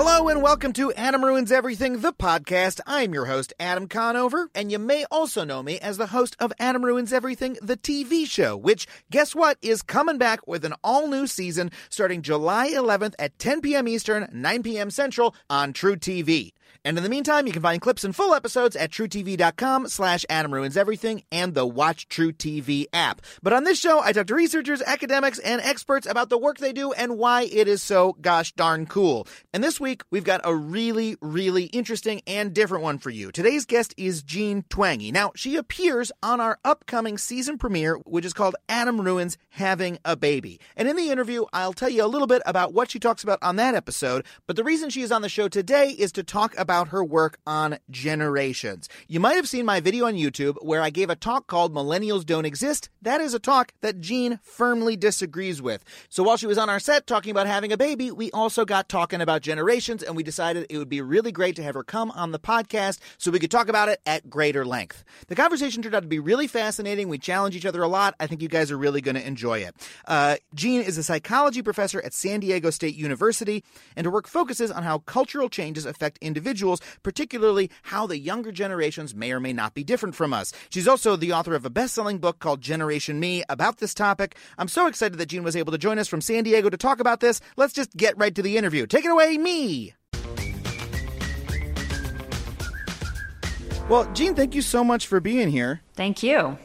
Hello and welcome to Adam Ruins Everything, the podcast. I'm your host, Adam Conover, and you may also know me as the host of Adam Ruins Everything, the TV show, which, guess what, is coming back with an all new season starting July 11th at 10 p.m. Eastern, 9 p.m. Central on truTV. And in the meantime, you can find clips and full episodes at trutv.com slash Adam Ruins Everything and the Watch truTV app. But on this show, I talk to researchers, academics, and experts about the work they do and why it is so gosh darn cool. And this week, we've got a really, really interesting and different one for you. Today's guest is Jean Twenge. Now, she appears on our upcoming season premiere, which is called Adam Ruins Having a Baby. And in the interview, I'll tell you a little bit about what she talks about on that episode. But the reason she is on the show today is to talk about her work on generations. You might have seen my video on YouTube where I gave a talk called Millennials Don't Exist. That is a talk that Jean firmly disagrees with. So while she was on our set talking about having a baby, we also got talking about generations and we decided it would be really great to have her come on the podcast so we could talk about it at greater length. The conversation turned out to be really fascinating. We challenge each other a lot. I think you guys are really going to enjoy it. Uh, Jean is a psychology professor at San Diego State University, and her work focuses on how cultural changes affect individuals, particularly how the younger generations may or may not be different from us. She's also the author of a best selling book called Generation Me about this topic. I'm so excited that Jean was able to join us from San Diego to talk about this. Let's just get right to the interview. Take it away, me! Well, Jean, thank you so much for being here. Thank you.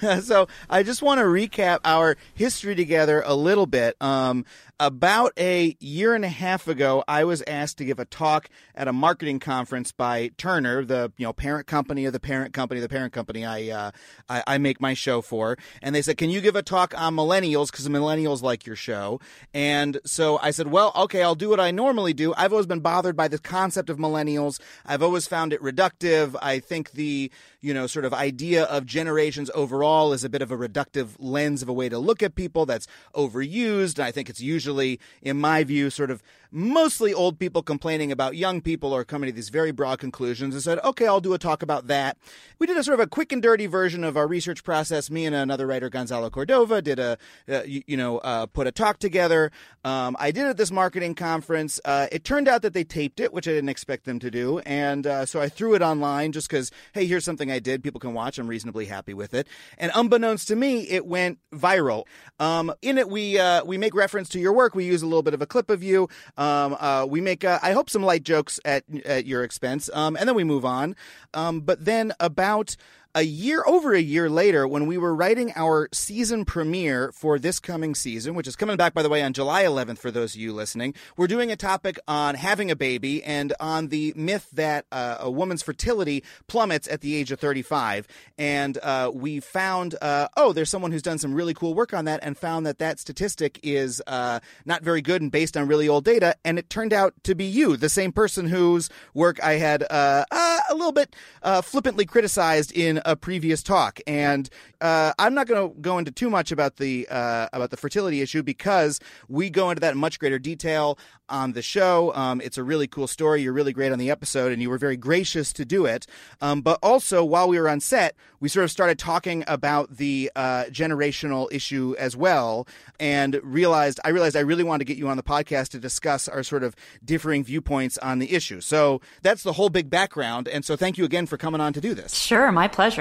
so I just want to recap our history together a little bit. Um, about a year and a half ago, I was asked to give a talk at a marketing conference by Turner, the you know parent company of the parent company, the parent company I, uh, I, I make my show for, and they said, "Can you give a talk on millennials? Because millennials like your show." And so I said, "Well, okay, I'll do what I normally do. I've always been bothered by the concept of millennials. I've always found it reductive. I think the you know sort of idea of generations overall is a bit of a reductive lens of a way to look at people that's overused. And I think it's usually usually, in my view, sort of mostly old people complaining about young people or coming to these very broad conclusions and said, okay, I'll do a talk about that. We did a sort of a quick and dirty version of our research process. Me and another writer, Gonzalo Cordova, did a, uh, you, you, know, uh, put a talk together. Um, I did it at this marketing conference. Uh, it turned out that they taped it, which I didn't expect them to do. And uh, so I threw it online just because, hey, here's something I did. People can watch. I'm reasonably happy with it. And unbeknownst to me, it went viral. Um, in it, we, uh, we make reference to your work. We use a little bit of a clip of you. Um, uh, we make, uh, I hope, some light jokes at at your expense, um, and then we move on. Um, but then about a year over a year later when we were writing our season premiere for this coming season which is coming back by the way on july 11th for those of you listening we're doing a topic on having a baby and on the myth that uh, a woman's fertility plummets at the age of 35 and uh, we found uh, oh there's someone who's done some really cool work on that and found that that statistic is uh, not very good and based on really old data. And it turned out to be you the same person whose work i had uh, uh, a little bit flippantly criticized in a previous talk, and uh, I'm not going to go into too much about the uh, about the fertility issue because we go into that in much greater detail on the show. Um, it's a really cool story. You're really great on the episode, and you were very gracious to do it. Um, but also, while we were on set, we sort of started talking about the uh, generational issue as well, and realized I realized I really wanted to get you on the podcast to discuss discuss our sort of differing viewpoints on the issue. So that's the whole big background. And so thank you again for coming on to do this. Sure, my pleasure.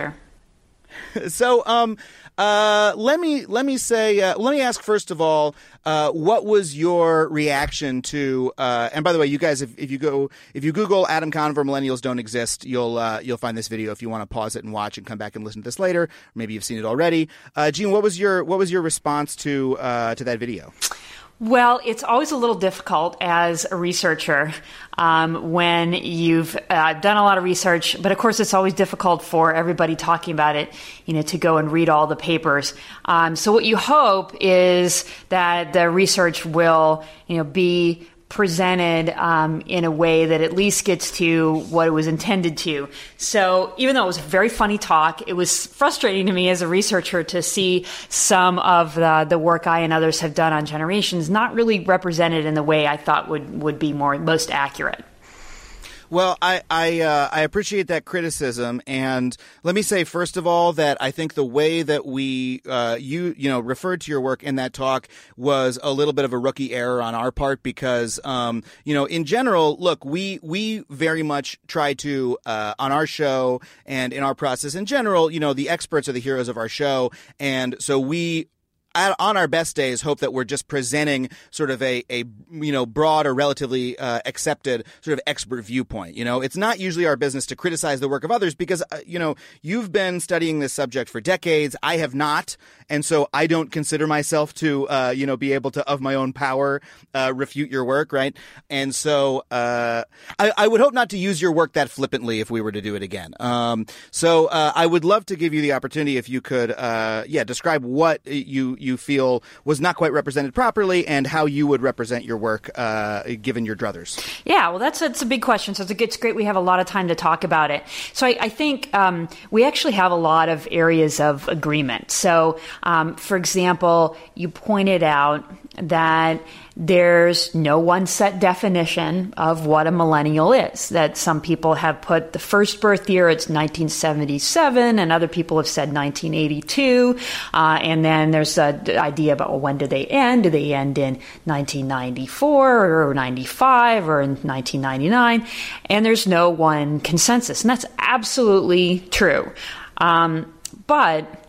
so um, uh, let me let me say uh, let me ask first of all uh, what was your reaction to uh, and by the way you guys if, if you go if you google adam conover millennials don't exist you'll uh, you'll find this video if you want to pause it and watch and come back and listen to this later. Maybe you've seen it already. Uh, Jean what was your what was your response to to that video well, it's always a little difficult as a researcher um, when you've uh, done a lot of research, but of course, it's always difficult for everybody talking about it, you know, to go and read all the papers. Um, so, what you hope is that the research will, you know, be presented um, in a way that at least gets to what it was intended to. So even though it was a very funny talk, it was frustrating to me as a researcher to see some of the, the work I and others have done on generations not really represented in the way I thought would, would be more most accurate. Well, I I, uh, I appreciate that criticism, and let me say first of all that I think the way that we uh, you you know referred to your work in that talk was a little bit of a rookie error on our part because um, you know in general, look, we we very much try to uh, on our show and in our process in general, you know, the experts are the heroes of our show, and so we at, on our best days, hope that we're just presenting sort of a, a you know broad or relatively uh, accepted sort of expert viewpoint. You know, it's not usually our business to criticize the work of others because uh, you know you've been studying this subject for decades. I have not, and so I don't consider myself to uh, you know be able to of my own power uh, refute your work, right? And so uh, I, I, would hope not to use your work that flippantly if we were to do it again. Um, so uh, I would love to give you the opportunity if you could, yeah, describe what you you feel was not quite represented properly, and how you would represent your work uh, given your druthers. Yeah, well, that's that's a big question. So it's, a, it's great we have a lot of time to talk about it. So I, I think um, we actually have a lot of areas of agreement. So, um, for example, you pointed out that there's no one set definition of what a millennial is. That some people have put the first birth year, it's 1977, and other people have said 1982. Uh, and then there's an idea about well, when do they end? Do they end in 1994 or 95 or in 1999? And there's no one consensus. And that's absolutely true. Um, but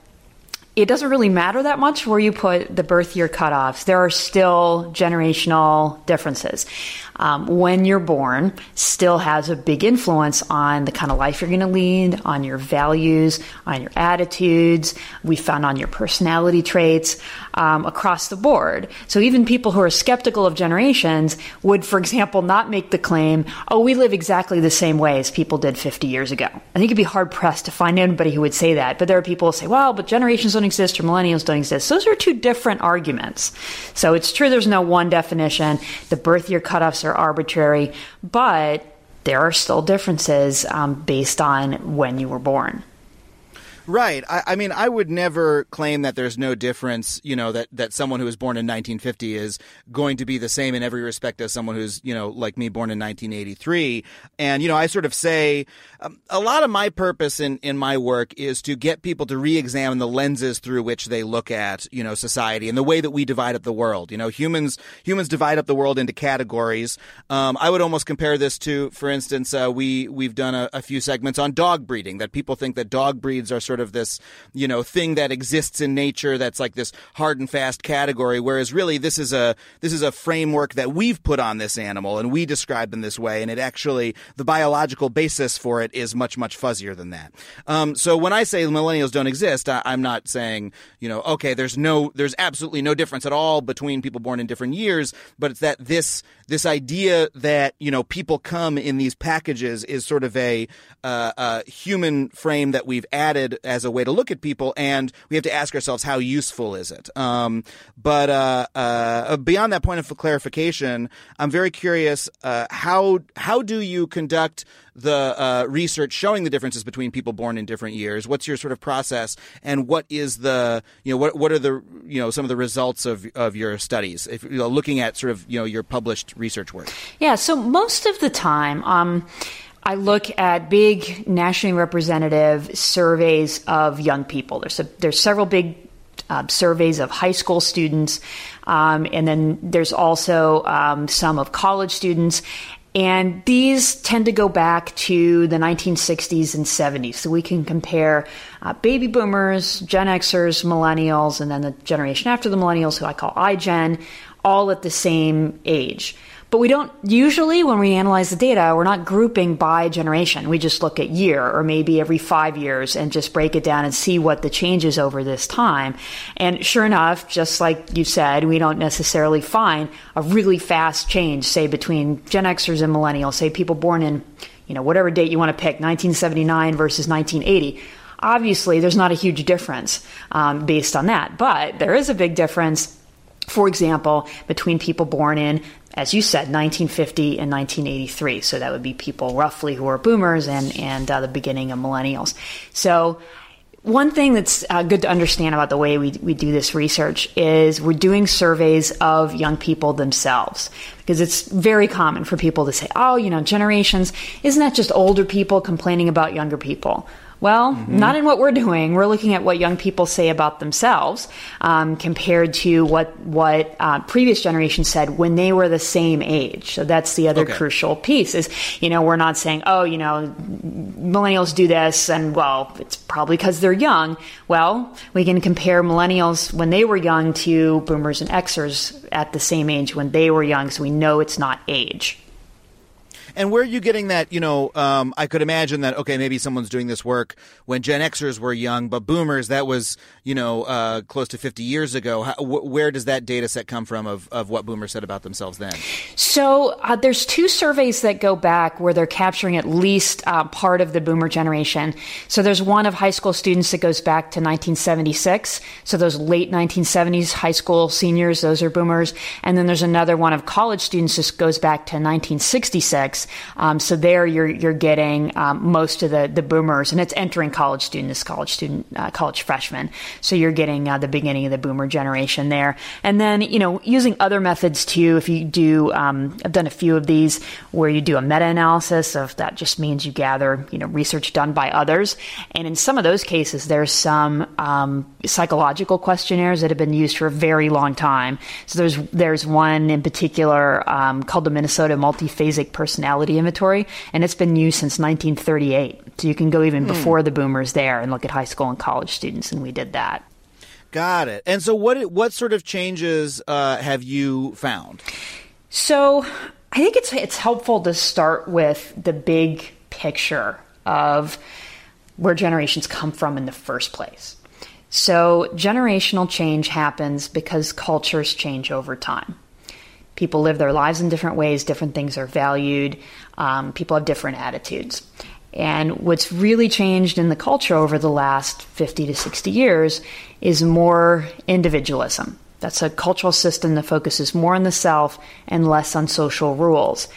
it doesn't really matter that much where you put the birth year cutoffs. There are still generational differences um, when you're born still has a big influence on the kind of life you're going to lead, on your values, on your attitudes. We found on your personality traits um, across the board. So even people who are skeptical of generations would, for example, not make the claim, "Oh, we live exactly the same way as people did 50 years ago." I think you'd be hard pressed to find anybody who would say that. But there are people who say, "Well, but generations don't exist or millennials don't exist." Those are two different arguments. So it's true there's no one definition. The birth year cutoffs are arbitrary, but there are still differences um, based on when you were born. Right. I, I, mean, I would never claim that there's no difference, you know, that, that someone who was born in 1950 is going to be the same in every respect as someone who's, you know, like me, born in 1983. And, you know, I sort of say um, a lot of my purpose in, in my work is to get people to re examine the lenses through which they look at, you know, society and the way that we divide up the world. You know, humans, humans divide up the world into categories. Um, I would almost compare this to, for instance, uh, we, we've done a, a few segments on dog breeding that people think that dog breeds are sort sort of this, you know, thing that exists in nature that's like this hard and fast category. Whereas really this is a, this is a framework that we've put on this animal and we describe them this way. And it actually, the biological basis for it is much, much fuzzier than that. Um, so when I say millennials don't exist, I, I'm not saying, you know, okay, there's no, there's absolutely no difference at all between people born in different years, but it's that this, this idea that, you know, people come in these packages is sort of a, uh, a human frame that we've added as a way to look at people, and we have to ask ourselves how useful is it. Um, but uh, uh, beyond that point of clarification, I'm very curious uh, how how do you conduct the uh, research showing the differences between people born in different years? What's your sort of process, and what is the you know what what are the you know some of the results of of your studies? If you know, looking at sort of you know your published research work. Yeah, so most of the time. Um, I look at big nationally representative surveys of young people. There's a, there's several big uh, surveys of high school students, um, and then there's also um, some of college students. And these tend to go back to the 1960s and 70s. So we can compare uh, baby boomers, Gen Xers, millennials, and then the generation after the millennials, who I call iGen, all at the same age. But we don't usually, when we analyze the data, we're not grouping by generation. We just look at year or maybe every five years and just break it down and see what the changes over this time. And sure enough, just like you said, we don't necessarily find a really fast change, say between Gen Xers and millennials, say people born in, you know, whatever date you want to pick, 1979 versus 1980 obviously there's not a huge difference um, based on that but there is a big difference for example, between people born in, as you said, 1950 and 1983. So that would be people roughly who are boomers and, and uh, the beginning of millennials. So one thing that's uh, good to understand about the way we, we do this research is we're doing surveys of young people themselves because it's very common for people to say, oh, you know, generations, isn't that just older people complaining about younger people? Well, mm-hmm. not in what we're doing. We're looking at what young people say about themselves um, compared to what what uh, previous generations said when they were the same age. So that's the other okay. crucial piece. Is you know we're not saying oh you know millennials do this and well it's probably because they're young. Well, we can compare millennials when they were young to boomers and Xers at the same age when they were young, so we know it's not age. And where are you getting that? You know, um, I could imagine that. Okay, maybe someone's doing this work when Gen Xers were young, but Boomers that was you know uh, close to 50 years ago. How, wh- where does that data set come from of of what Boomers said about themselves then? So uh, there's two surveys that go back where they're capturing at least uh, part of the Boomer generation. So there's one of high school students that goes back to 1976. So those late 1970s high school seniors, those are Boomers, and then there's another one of college students that goes back to 1966. Um, so there you're you're getting um, most of the the boomers, and it's entering college students, college student, uh, college freshmen. So you're getting uh, the beginning of the boomer generation there, and then you know using other methods too. If you do, um, I've done a few of these where you do a meta analysis of that. Just means you gather you know research done by others, and in some of those cases, there's some um, psychological questionnaires that have been used for a very long time. So there's there's one in particular um, called the Minnesota Multiphasic Personality personality inventory, and it's been used since 1938. So you can go even mm. before the boomers there and look at high school and college students, and we did that. Got it. And so, what what sort of changes uh, have you found? So, I think it's it's helpful to start with the big picture of where generations come from in the first place. So, generational change happens because cultures change over time people live their lives in different ways, different things are valued, um, people have different attitudes. And what's really changed in the culture over the last 50 to 60 years is more individualism. That's a cultural system that focuses more on the self and less on social rules.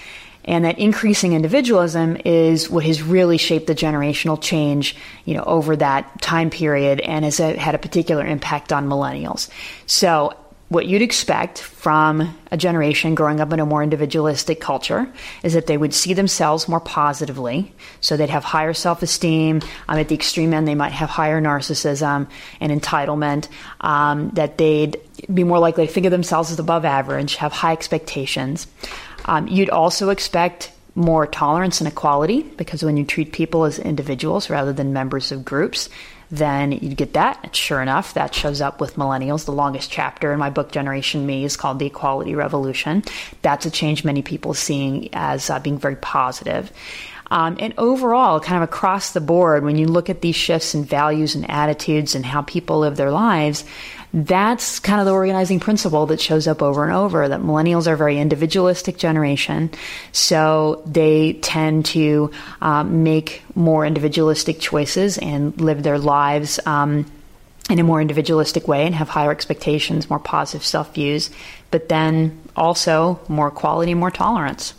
And that increasing individualism is what has really shaped the generational change, you know, over that time period and has had a particular impact on millennials. So what you'd expect from a generation growing up in a more individualistic culture is that they would see themselves more positively. So they'd have higher self esteem. Um, at the extreme end, they might have higher narcissism and entitlement. Um, that they'd be more likely to think of themselves as above average, have high expectations. Um, you'd also expect more tolerance and equality because when you treat people as individuals rather than members of groups, then you'd get that. Sure enough, that shows up with millennials. The longest chapter in my book, Generation Me, is called The Equality Revolution. That's a change many people seeing as uh, being very positive. Um, and overall, kind of across the board, when you look at these shifts in values and attitudes and how people live their lives, that's kind of the organizing principle that shows up over and over that millennials are a very individualistic generation. So they tend to um, make more individualistic choices and live their lives. Um, in a more individualistic way and have higher expectations, more positive self views, but then also more equality, more tolerance.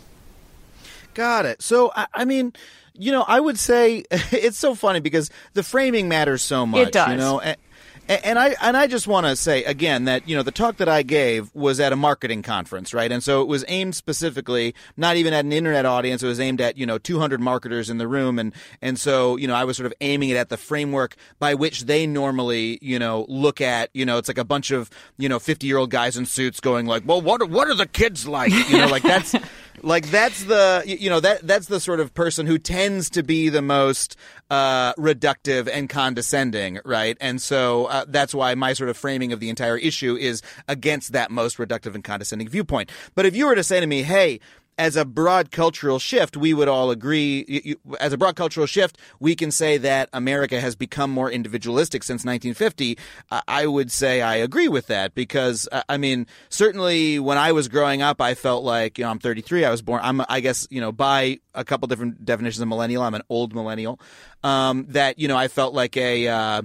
Got it. So, I, I mean, you know, I would say it's so funny because the framing matters so much. It does. You know, And, I and I just want to say again that you know the talk that I gave was at a marketing conference, right? And so it was aimed specifically, not even at an internet audience. It was aimed at you know 200 marketers in the room, and and so you know I was sort of aiming it at the framework by which they normally you know look at you know it's like a bunch of you know 50 year old guys in suits going like, well, what what are the kids like? You know, like that's like that's the you know that that's the sort of person who tends to be the most uh, reductive and condescending, right? And so uh, that's why my sort of framing of the entire issue is against that most reductive and condescending viewpoint. But if you were to say to me, "Hey," as a broad cultural shift, we would all agree. As a broad cultural shift, we can say that America has become more individualistic since 1950. I would say I agree with that because, I mean, certainly when I was growing up, I felt like, you know, I'm 33. I was born, I'm, I guess, you know, by a couple different definitions of millennial, I'm an old millennial. Um, that, you know, I felt like a, uh,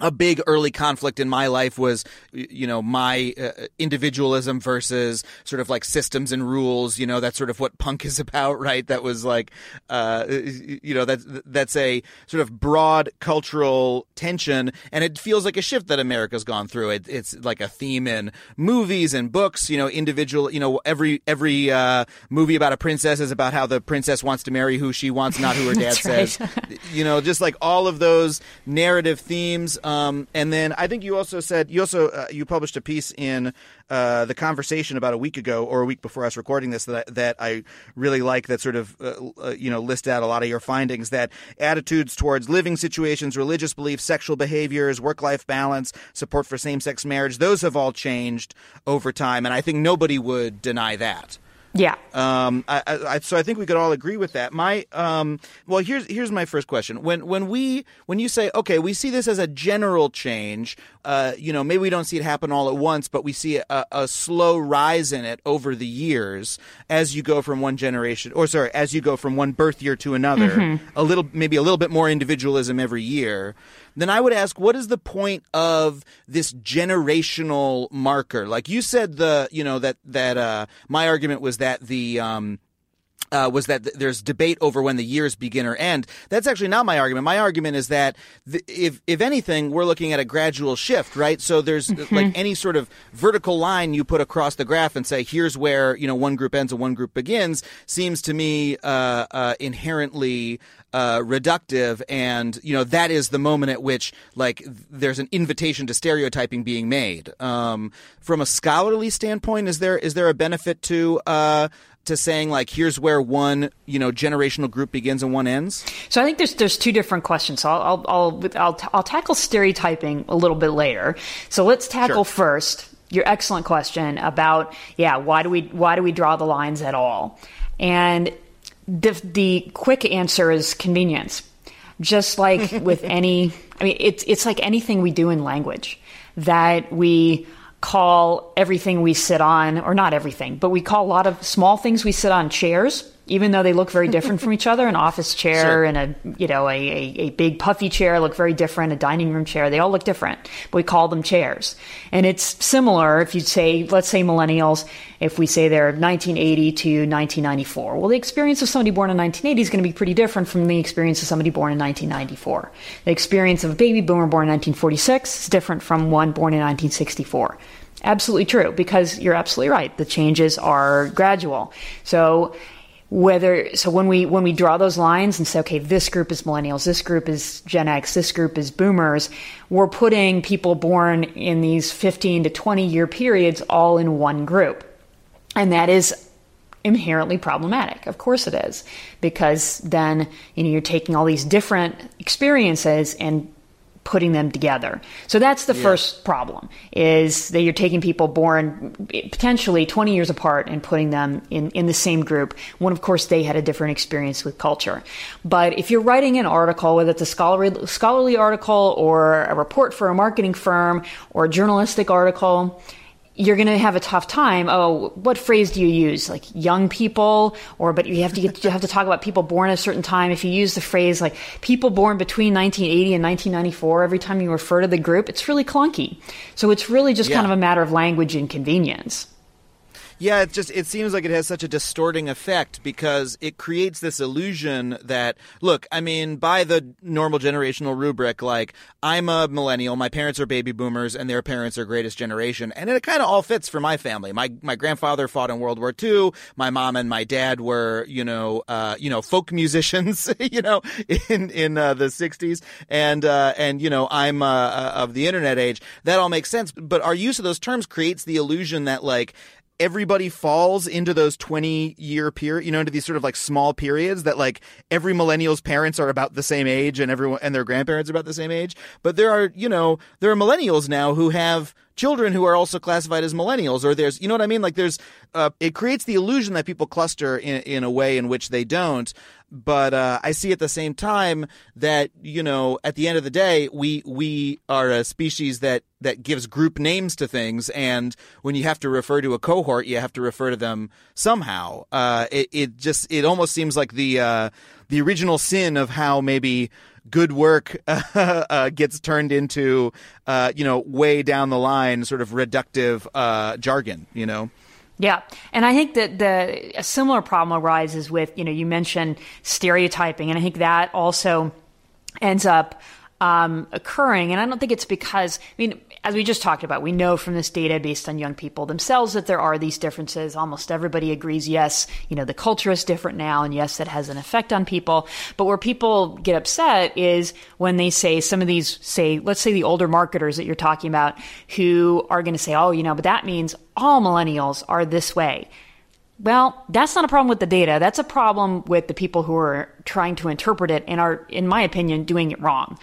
a big early conflict in my life was, you know, my uh, individualism versus sort of like systems and rules. You know, that's sort of what punk is about, right? That was like, uh, you know, that's that's a sort of broad cultural tension, and it feels like a shift that America's gone through. It, it's like a theme in movies and books. You know, individual. You know, every every uh, movie about a princess is about how the princess wants to marry who she wants, not who her dad says. you know, just like all of those narrative themes. Um, and then I think you also said you also uh, you published a piece in uh, the conversation about a week ago or a week before us recording this that I, that I really like that sort of uh, uh, you know list out a lot of your findings that attitudes towards living situations, religious beliefs, sexual behaviors, work life balance, support for same sex marriage, those have all changed over time, and I think nobody would deny that. Yeah. Um, I, I, so I think we could all agree with that. My, um, well, here's here's my first question. When when we when you say, okay, we see this as a general change, uh, you know, maybe we don't see it happen all at once, but we see a, a slow rise in it over the years as you go from one generation, or sorry, as you go from one birth year to another. Mm-hmm. A little, maybe a little bit more individualism every year then I would ask, what is the point of this generational marker? Like you said, the you know that that uh, my argument was that the um, uh, was that th- there's debate over when the years begin or end. That's actually not my argument. My argument is that th- if if anything, we're looking at a gradual shift, right? So there's mm-hmm. like any sort of vertical line you put across the graph and say here's where you know one group ends and one group begins seems to me uh, uh, inherently uh, reductive, and you know that is the moment at which like there's an invitation to stereotyping being made. Um, from a scholarly standpoint, is there is there a benefit to uh, to saying like here's where one you know generational group begins and one ends? So I think there's there's two different questions. So I'll I'll I'll, I'll, I'll tackle stereotyping a little bit later. So let's tackle sure. first your excellent question about yeah why do we why do we draw the lines at all? And the the quick answer is convenience. Just like with any, I mean, it's it's like anything we do in language that we call everything we sit on, or not everything, but we call a lot of small things we sit on chairs even though they look very different from each other. An office chair sure. and a you know a, a, a, big puffy chair look very different. A dining room chair, they all look different. But we call them chairs, and it's similar. If you say, let's say millennials, if we say they're 1980 to 1994, well, the experience of somebody born in 1980 is going to be pretty different from the experience of somebody born in 1994. The experience of a baby boomer born in 1946 is different from one born in 1964. Absolutely true, because you're absolutely right. The changes are gradual. So whether so when we when we draw those lines and say okay this group is millennials this group is gen x this group is boomers we're putting people born in these 15 to 20 year periods all in one group. And that is inherently problematic. Of course it is. Because then you know you're taking all these different experiences and putting them together. So that's the yeah. first problem is that you're taking people born potentially 20 years apart and putting them in, in the same group when of course they had a different experience with culture. But if you're writing an article, whether it's a scholarly, scholarly article or a report for a marketing firm or a journalistic article, you're going to have a tough time. Oh, what phrase do you use? Like young people, or but you have to get, you have to talk about people born at a certain time. If you use the phrase like people born between 1980 and 1994, every time you refer to the group, it's really clunky. So it's really just yeah. kind of a matter of language and convenience. Yeah, it just it seems like it has such a distorting effect because it creates this illusion that look, I mean, by the normal generational rubric, like I'm a millennial, my parents are baby boomers, and their parents are greatest generation, and it kind of all fits for my family. My my grandfather fought in World War II. My mom and my dad were, you know, uh, you know, folk musicians, you know, in in uh, the '60s, and uh, and you know, I'm uh, uh, of the internet age. That all makes sense, but our use of those terms creates the illusion that like everybody falls into those 20 year period, you know, into these sort of like small periods that like every millennial's parents are about the same age and everyone and their grandparents are about the same age. But there are, you know, there are millennials now who have children who are also classified as millennials or there's you know what i mean? Like there's uh, it creates the illusion that people cluster in, in a way in which they don't. But uh, I see at the same time that you know at the end of the day we we are a species that that gives group names to things, and when you have to refer to a cohort, you have to refer to them somehow. Uh, it it just it almost seems like the uh, the original sin of how maybe good work uh, gets turned into uh, you know way down the line sort of reductive uh, jargon. You know. Yeah, and I think that the a similar problem arises with you know you mentioned stereotyping, and I think that also ends up um, occurring. And I don't think it's because, I mean, as we just talked about, we know from this data based on young people themselves that there are these differences. Almost everybody agrees, yes, you know, the culture is different now, and yes, that has an effect on people. But where people get upset is when they say some of these, say, let's say the older marketers that you're talking about who are going to say, oh, you know, but that means all millennials are this way. Well, that's not a problem with the data. That's a problem with the people who are trying to interpret it and are, in my opinion, doing it wrong.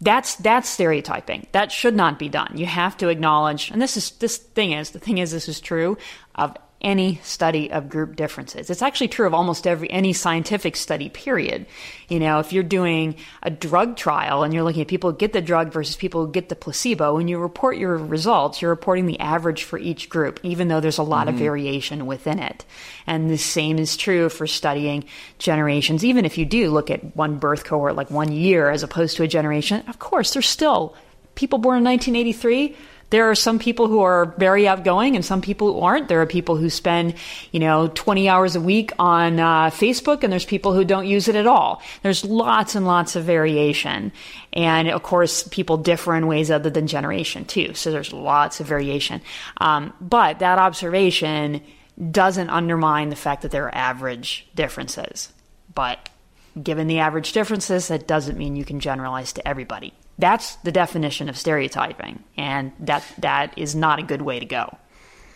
That's that's stereotyping. That should not be done. You have to acknowledge, and this is this thing is the thing is this is true of any study of group differences. It's actually true of almost every any scientific study period. You know, if you're doing a drug trial and you're looking at people who get the drug versus people who get the placebo, when you report your results, you're reporting the average for each group, even though there's a lot mm-hmm. of variation within it. And the same is true for studying generations. Even if you do look at one birth cohort, like one year as opposed to a generation, of course, there's still people born in 1983 there are some people who are very outgoing and some people who aren't. There are people who spend, you know, 20 hours a week on uh, Facebook and there's people who don't use it at all. There's lots and lots of variation. And of course, people differ in ways other than generation too. So there's lots of variation. Um, but that observation doesn't undermine the fact that there are average differences. But given the average differences, that doesn't mean you can generalize to everybody. That's the definition of stereotyping, and that that is not a good way to go.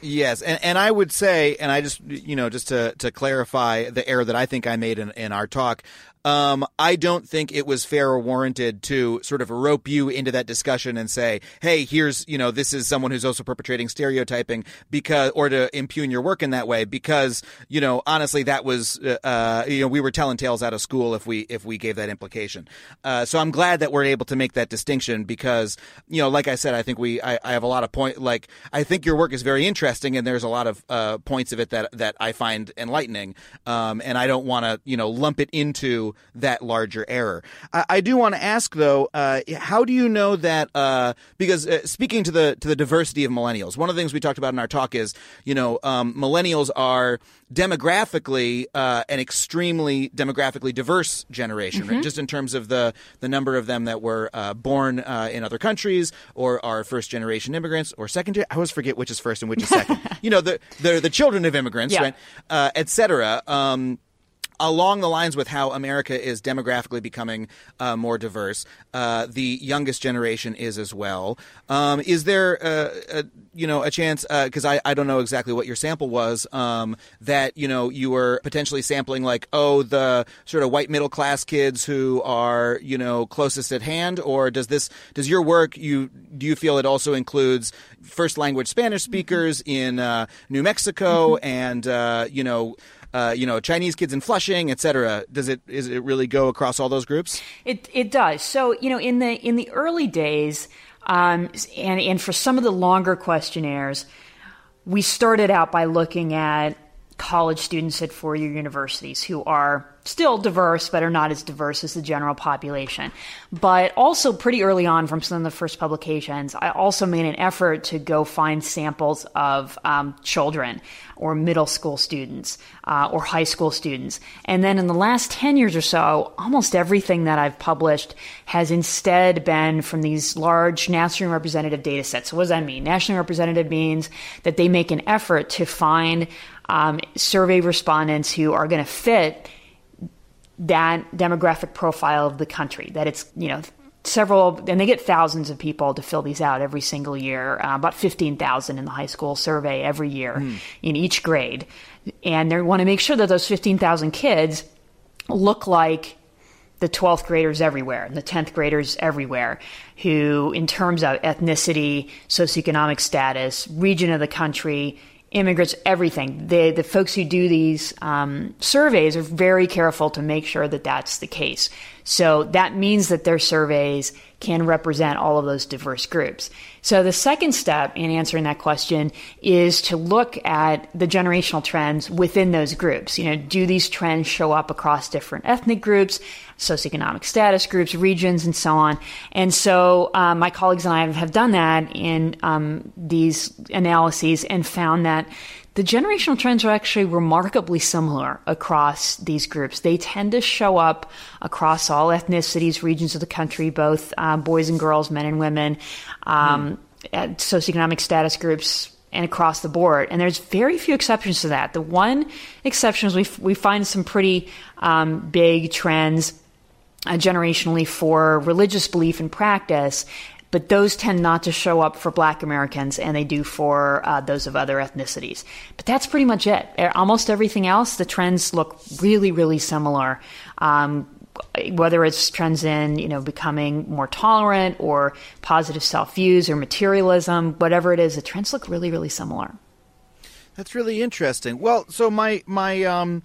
Yes, and, and I would say, and I just you know just to to clarify the error that I think I made in, in our talk, um, I don't think it was fair or warranted to sort of rope you into that discussion and say, "Hey, here's you know this is someone who's also perpetrating stereotyping," because or to impugn your work in that way because you know honestly that was uh, uh, you know we were telling tales out of school if we if we gave that implication. Uh, so I'm glad that we're able to make that distinction because you know like I said I think we I, I have a lot of point like I think your work is very interesting and there's a lot of uh, points of it that that I find enlightening um, and I don't want to you know lump it into that larger error. I, I do want to ask though, uh, how do you know that? Uh, because uh, speaking to the to the diversity of millennials, one of the things we talked about in our talk is, you know, um, millennials are demographically uh, an extremely demographically diverse generation, mm-hmm. right? just in terms of the the number of them that were uh, born uh, in other countries or are first generation immigrants or second. I always forget which is first and which is second. you know, the the the children of immigrants, yeah. right, uh, etc. Um, along the lines with how America is demographically becoming uh, more diverse, uh, the youngest generation is as well. Um, is there, uh, a, you know, a chance? Because uh, I, I don't know exactly what your sample was. Um, that you know you were potentially sampling like oh the sort of white middle class kids who are you know closest at hand, or does this does your work you do you feel it also includes first language Spanish speakers in uh, New Mexico mm-hmm. and uh, you know uh, you know, Chinese kids in Flushing, et cetera. Does it is it really go across all those groups? It it does. So you know, in the in the early days, um, and and for some of the longer questionnaires, we started out by looking at college students at four year universities who are still diverse, but are not as diverse as the general population. But also, pretty early on from some of the first publications, I also made an effort to go find samples of um, children or middle school students uh, or high school students. And then in the last 10 years or so, almost everything that I've published has instead been from these large nationally representative data sets. So, what does that mean? Nationally representative means that they make an effort to find um, survey respondents who are going to fit that demographic profile of the country, that it's, you know, several, and they get thousands of people to fill these out every single year, uh, about 15,000 in the high school survey every year mm. in each grade. And they want to make sure that those 15,000 kids look like the 12th graders everywhere and the 10th graders everywhere who, in terms of ethnicity, socioeconomic status, region of the country, immigrants, everything. The the folks who do these um, surveys are very careful to make sure that that's the case. So that means that their surveys can represent all of those diverse groups. So the second step in answering that question is to look at the generational trends within those groups. You know, do these trends show up across different ethnic groups, socioeconomic status groups, regions, and so on? And so um, my colleagues and I have done that in um, these analyses and found that the generational trends are actually remarkably similar across these groups. They tend to show up across all ethnicities, regions of the country, both uh, boys and girls, men and women, um, mm. socioeconomic status groups, and across the board. And there's very few exceptions to that. The one exception is we, we find some pretty um, big trends uh, generationally for religious belief and practice but those tend not to show up for black Americans and they do for uh, those of other ethnicities. But that's pretty much it. Almost everything else, the trends look really, really similar. Um, whether it's trends in you know becoming more tolerant or positive self views or materialism, whatever it is, the trends look really, really similar. That's really interesting. Well, so my my um,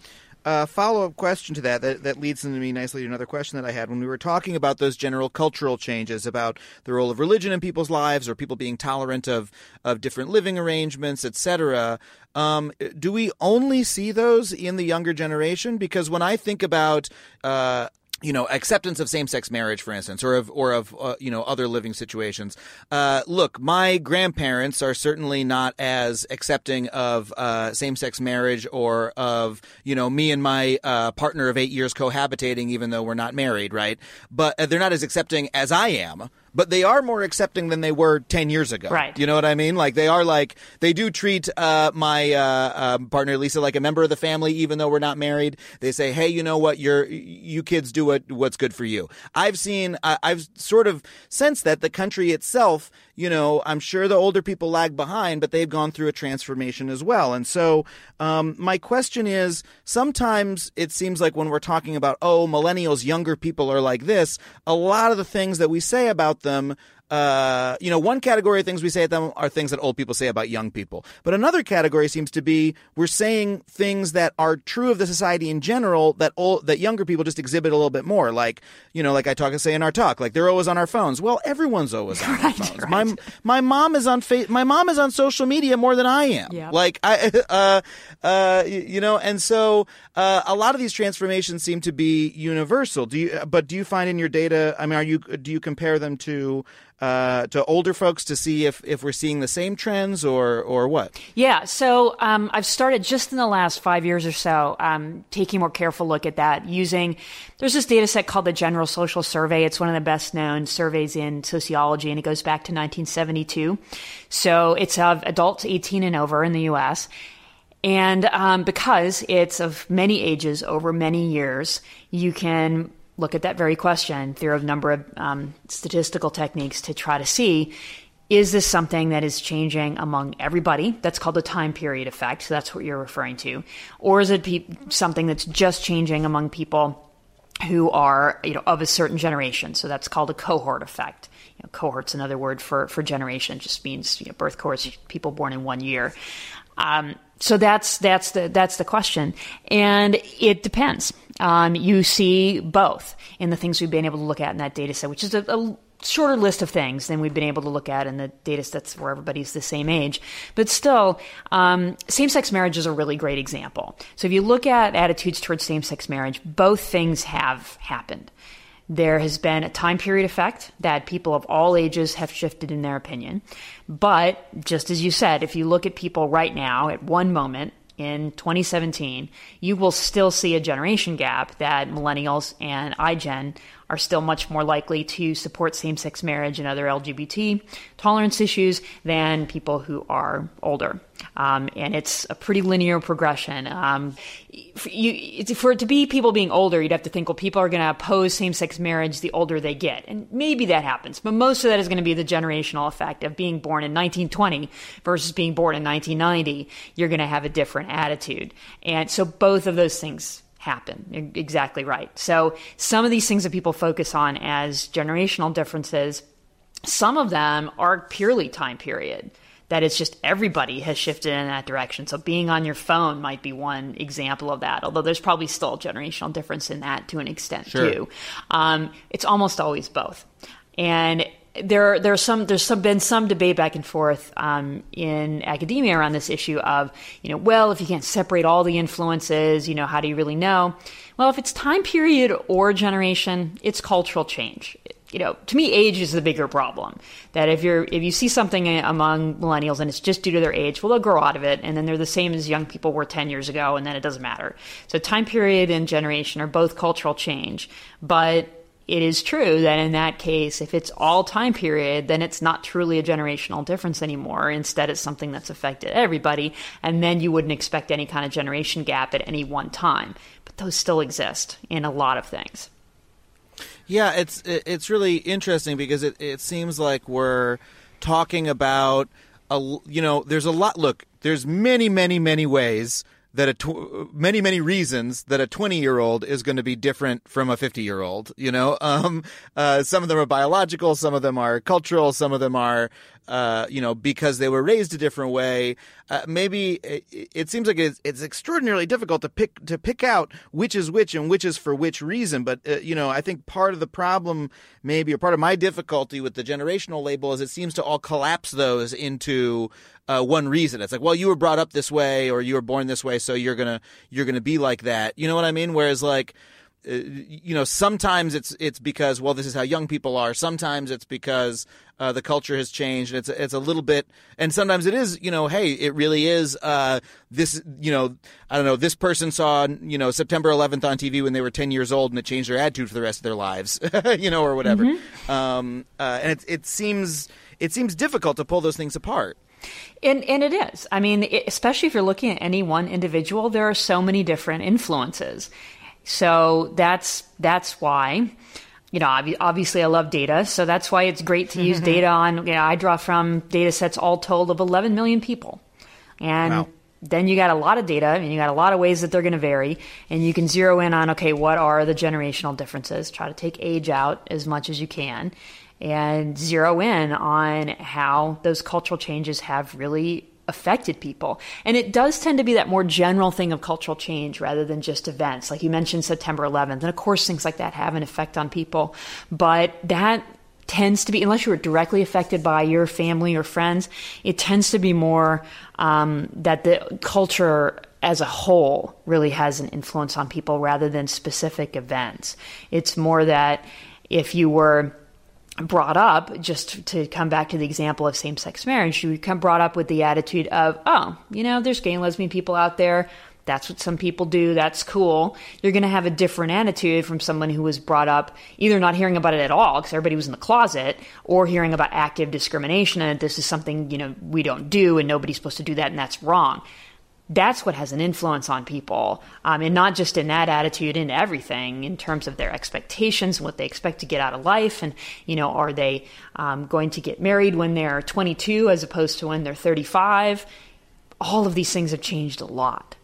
uh, follow up question to that, that that leads into me nicely to another question that I had when we were talking about those general cultural changes about the role of religion in people's lives or people being tolerant of of different living arrangements, etc. Um, do we only see those in the younger generation? Because when I think about uh, you know acceptance of same-sex marriage for instance or of or of uh, you know other living situations. Uh, look my grandparents are certainly not as accepting of uh, same-sex marriage or of you know me and my uh, partner of 8 years cohabitating even though we're not married right? But uh, they're not as accepting as I am but they are more accepting than they were 10 years ago. Right. You know what I mean? Like they are like, they do treat uh, my uh, uh, partner Lisa like a member of the family, even though we're not married. They say, hey, you know what? You're, you kids do what, what's good for you. I've seen, I've sort of sensed that the country itself you know, I'm sure the older people lag behind, but they've gone through a transformation as well. And so, um, my question is sometimes it seems like when we're talking about, oh, millennials, younger people are like this, a lot of the things that we say about them uh, you know, one category of things we say at them are things that old people say about young people. But another category seems to be we're saying things that are true of the society in general that old, that younger people just exhibit a little bit more. Like, you know, like I talk and say in our talk, like they're always on our phones. Well, everyone's always on right, phones. Right. My my mom is on fa- my mom is on social media more than I am. Yep. Like I, uh, uh, you know, and so uh, a lot of these transformations seem to be universal. Do you? But do you find in your data? I mean, are you do you compare them to uh, to older folks to see if, if we're seeing the same trends or or what? Yeah, so um, I've started just in the last five years or so um, taking a more careful look at that using. There's this data set called the General Social Survey. It's one of the best known surveys in sociology, and it goes back to 1972. So it's of adults 18 and over in the U.S. And um, because it's of many ages over many years, you can look at that very question through a number of um, statistical techniques to try to see is this something that is changing among everybody? That's called the time period effect. So that's what you're referring to. Or is it pe- something that's just changing among people who are you know of a certain generation? So that's called a cohort effect. You know, cohort's another word for for generation. Just means you know, birth cohorts, people born in one year. Um, so that's that's the that's the question, and it depends. Um, you see both in the things we've been able to look at in that data set, which is a, a shorter list of things than we've been able to look at in the data sets where everybody's the same age. But still, um, same sex marriage is a really great example. So if you look at attitudes towards same sex marriage, both things have happened. There has been a time period effect that people of all ages have shifted in their opinion. But just as you said, if you look at people right now at one moment, in 2017, you will still see a generation gap that millennials and iGen are still much more likely to support same sex marriage and other LGBT tolerance issues than people who are older. Um, and it's a pretty linear progression. Um, for, it to be people being older, you'd have to think, well, people are going to oppose same sex marriage the older they get. And maybe that happens, but most of that is going to be the generational effect of being born in 1920 versus being born in 1990. You're going to have a different attitude. And so both of those things happen. exactly right. So some of these things that people focus on as generational differences, some of them are purely time period that it's just everybody has shifted in that direction. So being on your phone might be one example of that, although there's probably still a generational difference in that to an extent sure. too. Um, it's almost always both. And there, there's some, there's some, been some debate back and forth um, in academia around this issue of, you know, well, if you can't separate all the influences, you know, how do you really know? Well, if it's time period or generation, it's cultural change you know, to me, age is the bigger problem. That if you're if you see something among millennials and it's just due to their age, well, they'll grow out of it, and then they're the same as young people were ten years ago, and then it doesn't matter. So, time period and generation are both cultural change, but it is true that in that case, if it's all time period, then it's not truly a generational difference anymore. Instead, it's something that's affected everybody, and then you wouldn't expect any kind of generation gap at any one time. But those still exist in a lot of things. Yeah, it's it's really interesting because it, it seems like we're talking about a you know there's a lot. Look, there's many many many ways that a tw- many many reasons that a 20 year old is going to be different from a 50 year old you know um, uh, some of them are biological some of them are cultural some of them are uh, you know, because they were raised a different way. Uh, maybe it, it, seems like it's, it's, extraordinarily difficult to pick to pick out which is which and which is for which reason. But uh, you know, I think part of the problem, maybe, or part of my difficulty with the generational label is it seems to all collapse those into uh, one reason. It's like, well, you were brought up this way, or you were born this way, so you're gonna you're gonna be like that. You know what I mean? Whereas like uh, you know, sometimes it's it's because well, this is how young people are. Sometimes it's because uh, the culture has changed. It's a, it's a little bit, and sometimes it is. You know, hey, it really is. Uh, this, you know, I don't know. This person saw, you know, September 11th on TV when they were 10 years old, and it changed their attitude for the rest of their lives. you know, or whatever. Mm-hmm. Um, uh, and it it seems it seems difficult to pull those things apart. And, and it is. I mean, it, especially if you're looking at any one individual, there are so many different influences. So that's that's why you know, obviously I love data, so that's why it's great to use mm-hmm. data on. You know, I draw from data sets all told of 11 million people, and wow. then you got a lot of data, and you got a lot of ways that they're going to vary, and you can zero in on okay, what are the generational differences? Try to take age out as much as you can, and zero in on how those cultural changes have really affected people. And it does tend to be that more general thing of cultural change rather than just events. Like you mentioned September 11th. And of course, things like that have an effect on people. But that tends to be, unless you were directly affected by your family or friends, it tends to be more um, that the culture as a whole really has an influence on people rather than specific events. It's more that if you were brought up, just to come back to the example of same sex marriage, you become brought up with the attitude of, oh, you know, there's gay and lesbian people out there. That's what some people do. That's cool. You're going to have a different attitude from someone who was brought up either not hearing about it at all because everybody was in the closet or hearing about active discrimination and this is something, you know, we don't do and nobody's supposed to do that and that's wrong that's what has an influence on people um, and not just in that attitude in everything in terms of their expectations what they expect to get out of life and you know are they um, going to get married when they're 22 as opposed to when they're 35 all of these things have changed a lot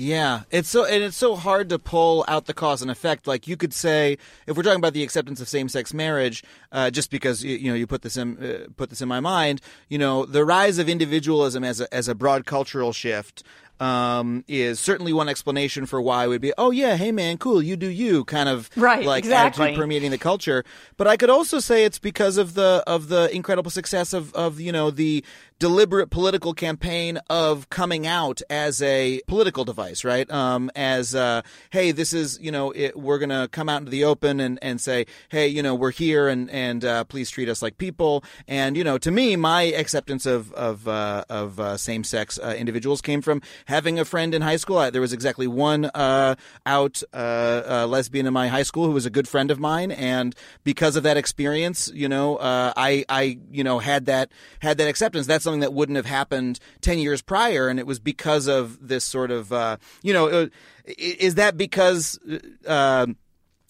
yeah, it's so and it's so hard to pull out the cause and effect. Like you could say, if we're talking about the acceptance of same-sex marriage, uh, just because you, you, know you put this in uh, put this in my mind, you know, the rise of individualism as a as a broad cultural shift um, is certainly one explanation for why it would be, oh yeah, hey man, cool, you do you, kind of right, like exactly. attitude permeating the culture. But I could also say it's because of the of the incredible success of of you know the deliberate political campaign of coming out as a political device, right? Um, as uh, hey, this is you know it, we're gonna come out into the open and, and say, hey, you know we're here and and uh, please treat us like people. And you know, to me, my acceptance of of uh, of uh, same sex uh, individuals came from having a friend in high school. I, there was exactly one uh, out lesbian in my high school who was a good friend of mine, and because of that experience, you know, I I you know had that had that acceptance. That's something that wouldn't have happened 10 years prior. And it was because of this sort of, uh, you know, uh, is that because. Uh,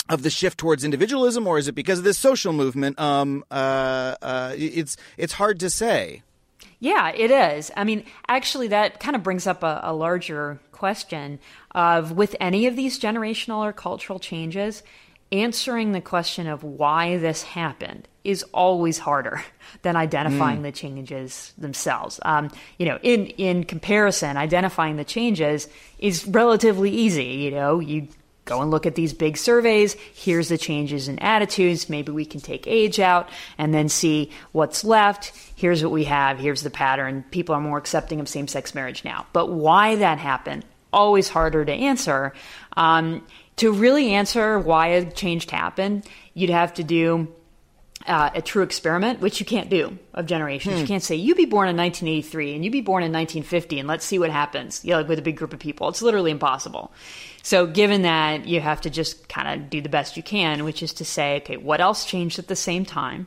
of the shift towards individualism, or is it because of this social movement? Um, uh, uh, it's it's hard to say. Yeah, it is. I mean, actually, that kind of brings up a, a larger question of with any of these generational or cultural changes, answering the question of why this happened is always harder than identifying mm. the changes themselves. Um, you know, in in comparison, identifying the changes is relatively easy. You know, you go and look at these big surveys. Here's the changes in attitudes. Maybe we can take age out and then see what's left. Here's what we have. Here's the pattern. People are more accepting of same sex marriage now. But why that happened, always harder to answer. Um, to really answer why a change happened, you'd have to do uh, a true experiment, which you can't do of generations. Hmm. You can't say you be born in 1983 and you be born in 1950 and let's see what happens. You know, like with a big group of people, it's literally impossible. So, given that, you have to just kind of do the best you can, which is to say, okay, what else changed at the same time?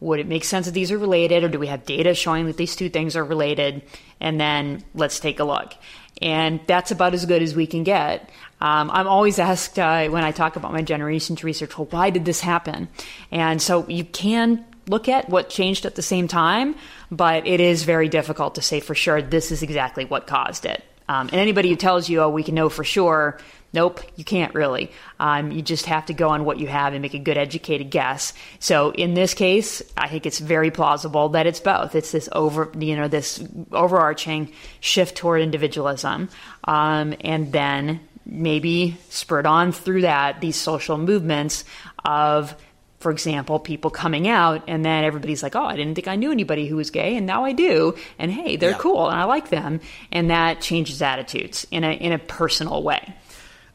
Would it make sense that these are related, or do we have data showing that these two things are related? And then let's take a look. And that's about as good as we can get. Um, I'm always asked uh, when I talk about my generations research, well, why did this happen? And so you can look at what changed at the same time, but it is very difficult to say for sure this is exactly what caused it. Um, and anybody who tells you, oh, we can know for sure, nope, you can't really. Um, you just have to go on what you have and make a good educated guess. So in this case, I think it's very plausible that it's both. It's this over, you know, this overarching shift toward individualism, um, and then maybe spurred on through that these social movements of for example, people coming out, and then everybody's like, oh, I didn't think I knew anybody who was gay, and now I do. And hey, they're yeah. cool, and I like them. And that changes attitudes in a, in a personal way.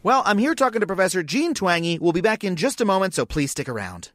Well, I'm here talking to Professor Jean Twenge. We'll be back in just a moment, so please stick around.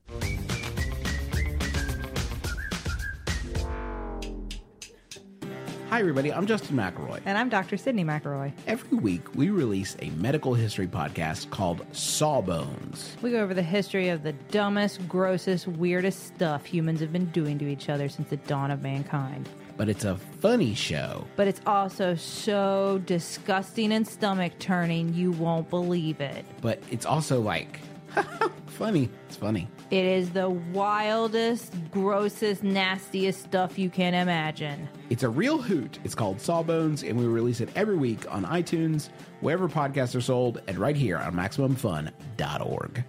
Hi, everybody. I'm Justin McElroy. And I'm Dr. Sydnee McElroy. Every week, we release a medical history podcast called Sawbones. We go over the history of the dumbest, grossest, weirdest stuff humans have been doing to each other since the dawn of mankind. But it's a funny show. But it's also so disgusting and stomach turning, you won't believe it. But it's also like funny. It's funny. It is the wildest, grossest, nastiest stuff you can imagine. It's a real hoot. It's called Sawbones, and we release it every week on iTunes, wherever podcasts are sold, and right here on MaximumFun.org.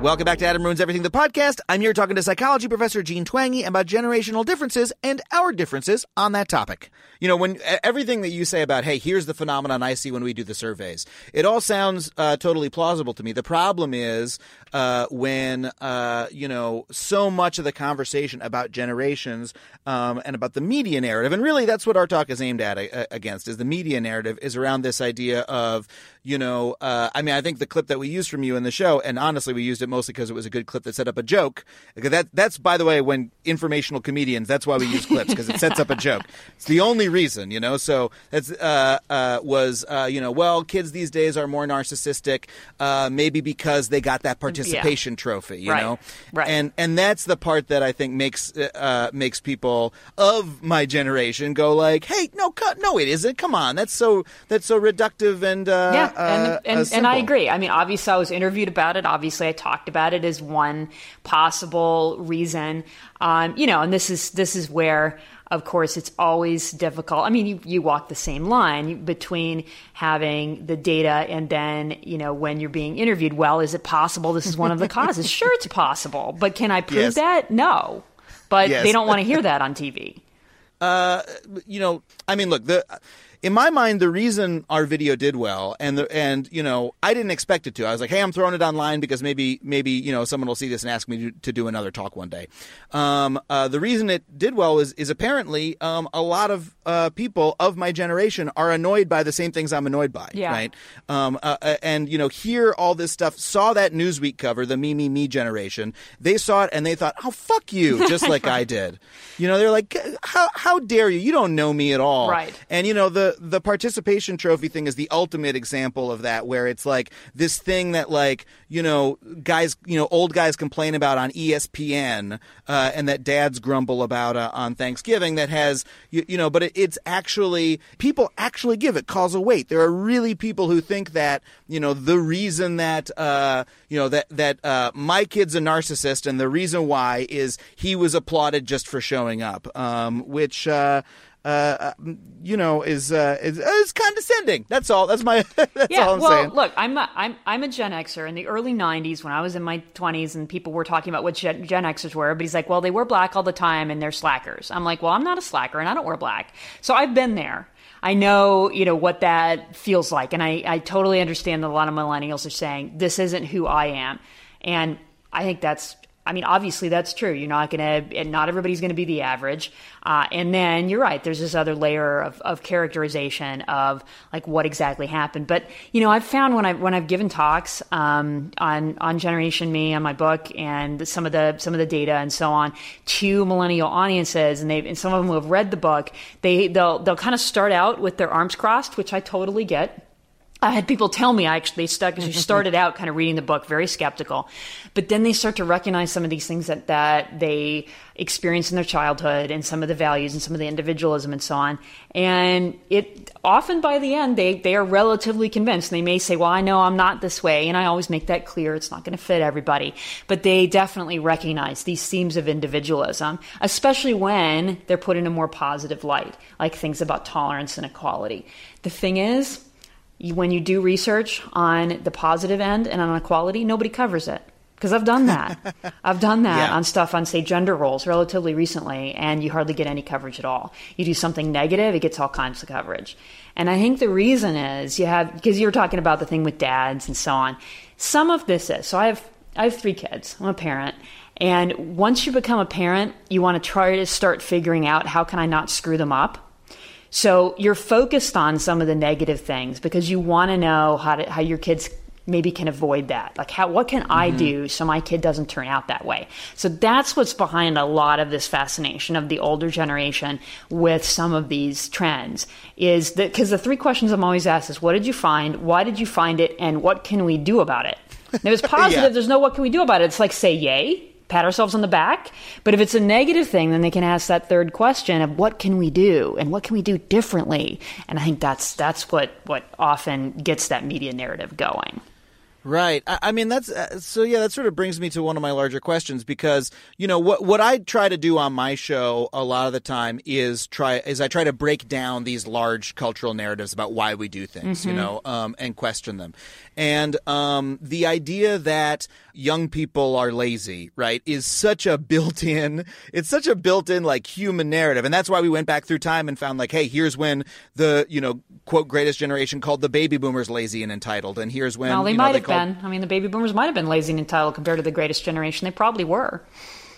Welcome back to Adam Ruins Everything, the podcast. I'm here talking to psychology professor Jean Twenge about generational differences and our differences on that topic. You know, when everything that you say about, hey, here's the phenomenon I see when we do the surveys, it all sounds uh, totally plausible to me. The problem is uh, when, uh, you know, so much of the conversation about generations um, and about the media narrative, and really that's what our talk is aimed at uh, against, is the media narrative, is around this idea of, you know, uh, I mean, I think the clip that we used from you in the show, and honestly, we used it mostly because it was a good clip that set up a joke. That that's by the way, when informational comedians, that's why we use clips because it sets up a joke. It's the only reason, you know. So that's uh, was you know, well, kids these days are more narcissistic, maybe because they got that participation yeah. trophy, you right. know. Right. And and that's the part that I think makes uh, makes people of my generation go like, hey, no, no, it isn't. Come on, that's so that's so reductive and yeah, and and, and I agree. I mean, obviously, I was interviewed about it. Obviously, I talked about it as one possible reason. Um, you know, and this is this is where of course, it's always difficult. I mean, you, you walk the same line between having the data and then, you know, when you're being interviewed, well, is it possible this is one of the causes? sure, it's possible. But can I prove yes. that? No. but Yes. they don't want to hear that on TV. Uh, you know, I mean, look, the in my mind, the reason our video did well, and the and you know, I didn't expect it to. I was like, hey, I'm throwing it online because maybe maybe you know someone will see this and ask me to, to do another talk one day. Um, uh, the reason it did well is is apparently um, a lot of uh, people of my generation are annoyed by the same things I'm annoyed by. Yeah. Right. Um, uh, uh, and you know, hear all this stuff. Saw that Newsweek cover, the me me me generation. They saw it and they thought, oh fuck you, just like I did. You know, they're like, how how dare you? You don't know me at all. Right. And you know the the participation trophy thing is the ultimate example of that, where it's like this thing that like you know guys you know old guys complain about on ESPN uh, and that dads grumble about uh, on Thanksgiving that has you, you know, but it, it's actually people actually give it causal weight. There are really people who think that you know the reason that uh, you know that that uh, my kid's a narcissist and the reason why is he was applauded just for showing up, um, which. Uh, uh, you know, is uh, is, is condescending. That's all. That's my. that's yeah, all I'm well, saying. look, I'm a, I'm I'm a Gen Xer in the early '90s when I was in my 20s, and people were talking about what Gen, Gen Xers were. But he's like, well, they wear black all the time, and they're slackers. I'm like, well, I'm not a slacker, and I don't wear black, so I've been there. I know, you know, what that feels like, and I I totally understand that a lot of millennials are saying this isn't who I am, and I think that's I mean, obviously that's true. You're not going to, and not everybody's going to be the average. Uh, and then you're right. There's this other layer of, of characterization of like what exactly happened. But you know, I've found when I when I've given talks um, on on Generation Me on my book and some of the some of the data and so on to millennial audiences, and they and some of them who have read the book, they they'll they'll kind of start out with their arms crossed, which I totally get. I had people tell me I actually stuck You started out kind of reading the book very skeptical, but then they start to recognize some of these things that that they experienced in their childhood and some of the values and some of the individualism and so on. And it often by the end they they are relatively convinced. They may say, "Well, I know I'm not this way," and I always make that clear. It's not going to fit everybody, but they definitely recognize these themes of individualism, especially when they're put in a more positive light, like things about tolerance and equality. The thing is when you do research on the positive end and on equality, nobody covers it. Because I've done that. I've done that Yeah. on stuff on, say, gender roles relatively recently, and you hardly get any coverage at all. You do something negative, it gets all kinds of coverage. And I think the reason is you have, because you're talking about the thing with dads and so on. Some of this is, so I have, I have three kids. I'm a parent. And once you become a parent, you want to try to start figuring out how can I not screw them up? So you're focused on some of the negative things because you want to know how to, how your kids maybe can avoid that. Like how what can I mm-hmm. do so my kid doesn't turn out that way? So that's what's behind a lot of this fascination of the older generation with some of these trends is that because the three questions I'm always asked is what did you find? Why did you find it? And what can we do about it? And if it's positive, Yeah. there's no what can we do about it. It's like say yay, pat ourselves on the back. But if it's a negative thing, then they can ask that third question of what can we do and what can we do differently. And I think that's that's what what often gets that media narrative going. Right. I, I mean, that's uh, so. Yeah, that sort of brings me to one of my larger questions because you know what what I try to do on my show a lot of the time is try is I try to break down these large cultural narratives about why we do things, you know, um, and question them. And um, the idea that young people are lazy, right, is such a built-in. It's such a built-in like human narrative, and that's why we went back through time and found like, hey, here's when the you know quote greatest generation called the baby boomers lazy and entitled, and here's when Well, they you know, might have called- been. I mean, the baby boomers might have been lazy and entitled compared to the greatest generation. They probably were.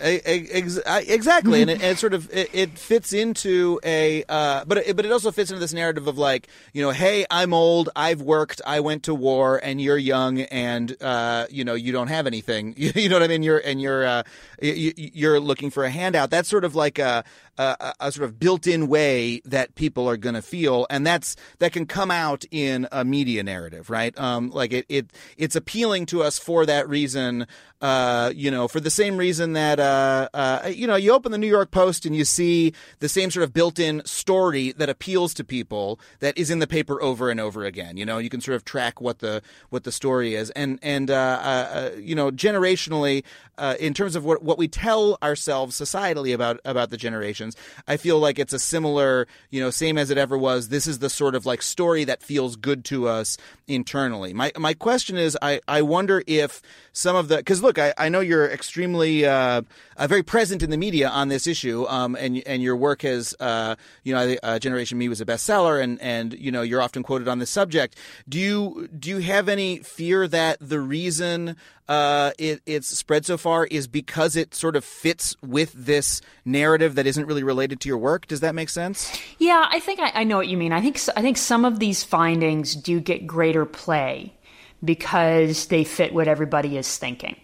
Exactly, and it, and it sort of it, it fits into a, uh, but it, but it also fits into this narrative of like you know, hey, I'm old, I've worked, I went to war, and you're young, and uh, you know, you don't have anything. You, you know what I mean? You're and you're uh, you're looking for a handout. That's sort of like a a, a sort of built-in way that people are going to feel, and that's that can come out in a media narrative, right? Um, like it, it it's appealing to us for that reason. Uh, you know, for the same reason that uh, uh, you know, you open the New York Post and you see the same sort of built-in story that appeals to people that is in the paper over and over again. You know, you can sort of track what the what the story is, and and uh, uh, uh, you know, generationally, in terms of what what we tell ourselves societally about about the generations I feel like it's a similar, you know, same as it ever was. This is the sort of like story that feels good to us internally. My my question is, I I wonder if some of the because look, I, I know you're extremely uh, uh, very present in the media on this issue, um, and and your work has uh, you know uh, Generation Me was a bestseller, and and you know you're often quoted on this subject. Do you do you have any fear that the reason uh, it, it's spread so far is because it sort of fits with this narrative that isn't really related to your work. Does that make sense? Yeah, I think I, I know what you mean. I think I think some of these findings do get greater play because they fit what everybody is thinking.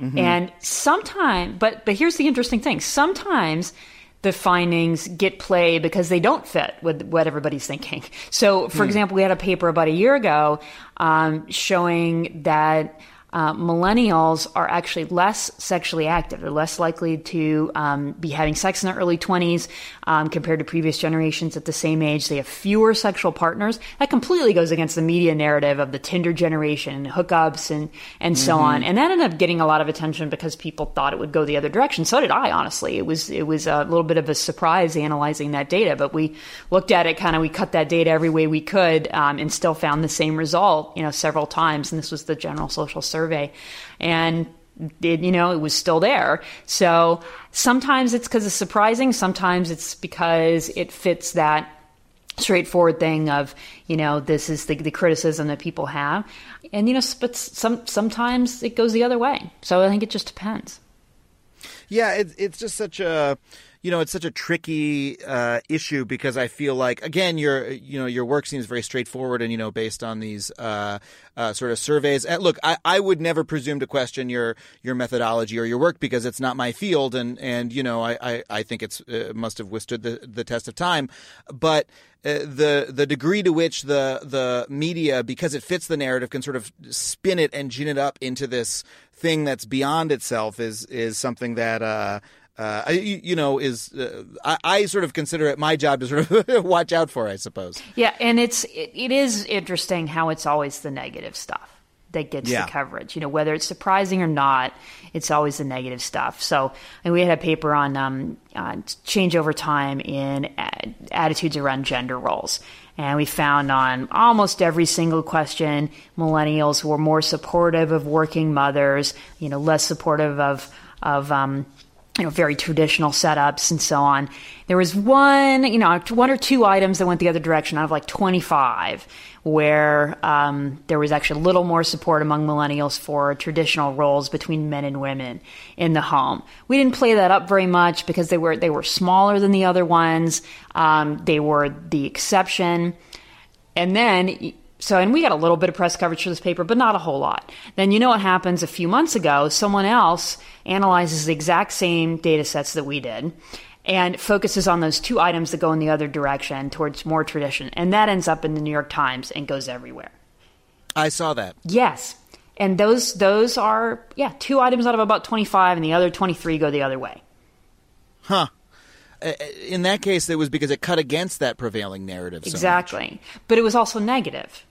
Mm-hmm. And sometimes, but but here's the interesting thing: sometimes the findings get play because they don't fit with what everybody's thinking. So, for mm. example, we had a paper about a year ago um, showing that uh, millennials are actually less sexually active. They're less likely to um, be having sex in their early 20s um, compared to previous generations at the same age. They have fewer sexual partners. That completely goes against the media narrative of the Tinder generation, hookups, and, and mm-hmm. so on. And that ended up getting a lot of attention because people thought it would go the other direction. So did I, honestly. It was, it was a little bit of a surprise analyzing that data, but we looked at it kind of, we cut that data every way we could um, and still found the same result, you know, several times. And this was the general social survey survey, and it, you know, it was still there. So sometimes it's because it's surprising. Sometimes it's because it fits that straightforward thing of, you know, this is the, the criticism that people have. And, you know, but some, sometimes it goes the other way. So I think it just depends. Yeah, it, it's just such a you know, it's such a tricky uh, issue because I feel like again, your you know your work seems very straightforward and you know based on these uh, uh, sort of surveys. And look, I, I would never presume to question your your methodology or your work because it's not my field, and and you know I I, I think it's uh, must have withstood the the test of time, but. Uh, the the degree to which the the media, because it fits the narrative, can sort of spin it and gin it up into this thing that's beyond itself is is something that uh, uh, you, you, know, is uh, I, I, sort of consider it my job to sort of watch out for, I suppose. Yeah, and it's it, it is interesting how it's always the negative stuff that gets yeah. the coverage. You know, whether it's surprising or not, it's always the negative stuff. So, and we had a paper on um, uh, change over time in attitudes around gender roles. And we found on almost every single question, millennials were more supportive of working mothers, you know, less supportive of, of um, you know, very traditional setups and so on. There was one, you know, one or two items that went the other direction out of like 25, where um, there was actually a little more support among millennials for traditional roles between men and women in the home. We didn't play that up very much because they were they were smaller than the other ones. Um, they were the exception, and then so, and we got a little bit of press coverage for this paper, but not a whole lot. Then you know what happens a few months ago? Someone else analyzes the exact same data sets that we did and focuses on those two items that go in the other direction towards more tradition. And that ends up in the New York Times and goes everywhere. I saw that. Yes. And those those are yeah, two items out of about 25 and the other 23 go the other way. Huh. Uh, in that case, it was because it cut against that prevailing narrative. So exactly, much. but it was also negative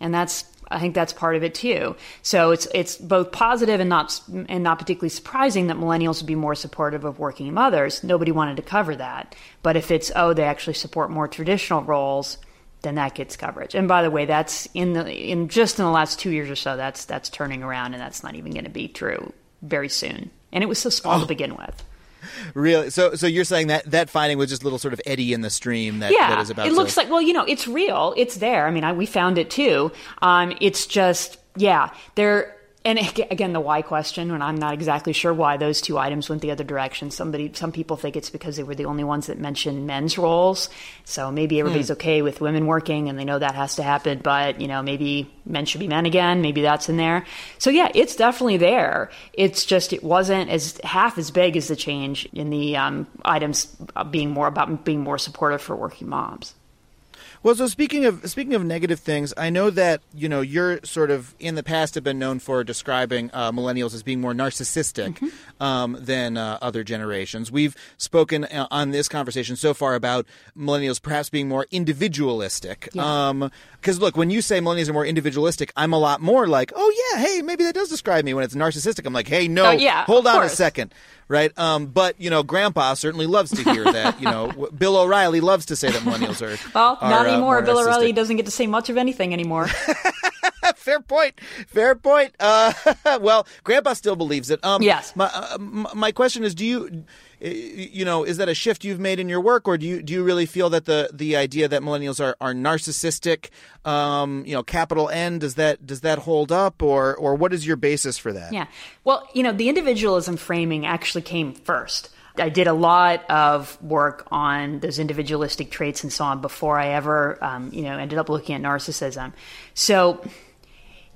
and that's I think that's part of it too. So it's it's both positive and not and not particularly surprising that millennials would be more supportive of working mothers. Nobody wanted to cover that, but if it's oh they actually support more traditional roles, then that gets coverage. And by the way, that's in the in just in the last two years or so that's that's turning around, and that's not even going to be true very soon. And it was so small oh. to begin with really? So, so you're saying that that finding was just a little sort of eddy in the stream that, yeah, that is about. It to... looks like well, you know, it's real. It's there. I mean, I, we found it too. Um, it's just yeah, there and again, the why question, and I'm not exactly sure why those two items went the other direction. Somebody, some people think it's because they were the only ones that mentioned men's roles. So maybe everybody's hmm. okay with women working, and they know that has to happen. But you know, maybe men should be men again. Maybe that's in there. So yeah, it's definitely there. It's just it wasn't as half as big as the change in the um, items being more about being more supportive for working moms. Well, so speaking of speaking of negative things, I know that you know you're sort of in the past have been known for describing uh, millennials as being more narcissistic mm-hmm. um, than uh, other generations. We've spoken uh, on this conversation so far about millennials perhaps being more individualistic. Because yeah. um, look, when you say millennials are more individualistic, I'm a lot more like, oh yeah, hey, maybe that does describe me when it's narcissistic. I'm like, hey, no, Oh, yeah, hold on a second, right? Um, but you know, Grandpa certainly loves to hear that. You know, Bill O'Reilly loves to say that millennials are. Well, are, not uh, anymore. more Bill O'Reilly doesn't get to say much of anything anymore. Fair point. Fair point. Uh, well, Grandpa still believes it. Um, Yes. My, uh, my question is, do you, uh, you know, is that a shift you've made in your work, or do you do you really feel that the the idea that millennials are are narcissistic, um, you know, capital N, does that does that hold up, or or what is your basis for that? Yeah. Well, you know, the individualism framing actually came first. I did a lot of work on those individualistic traits and so on before I ever, um, you know, ended up looking at narcissism. So,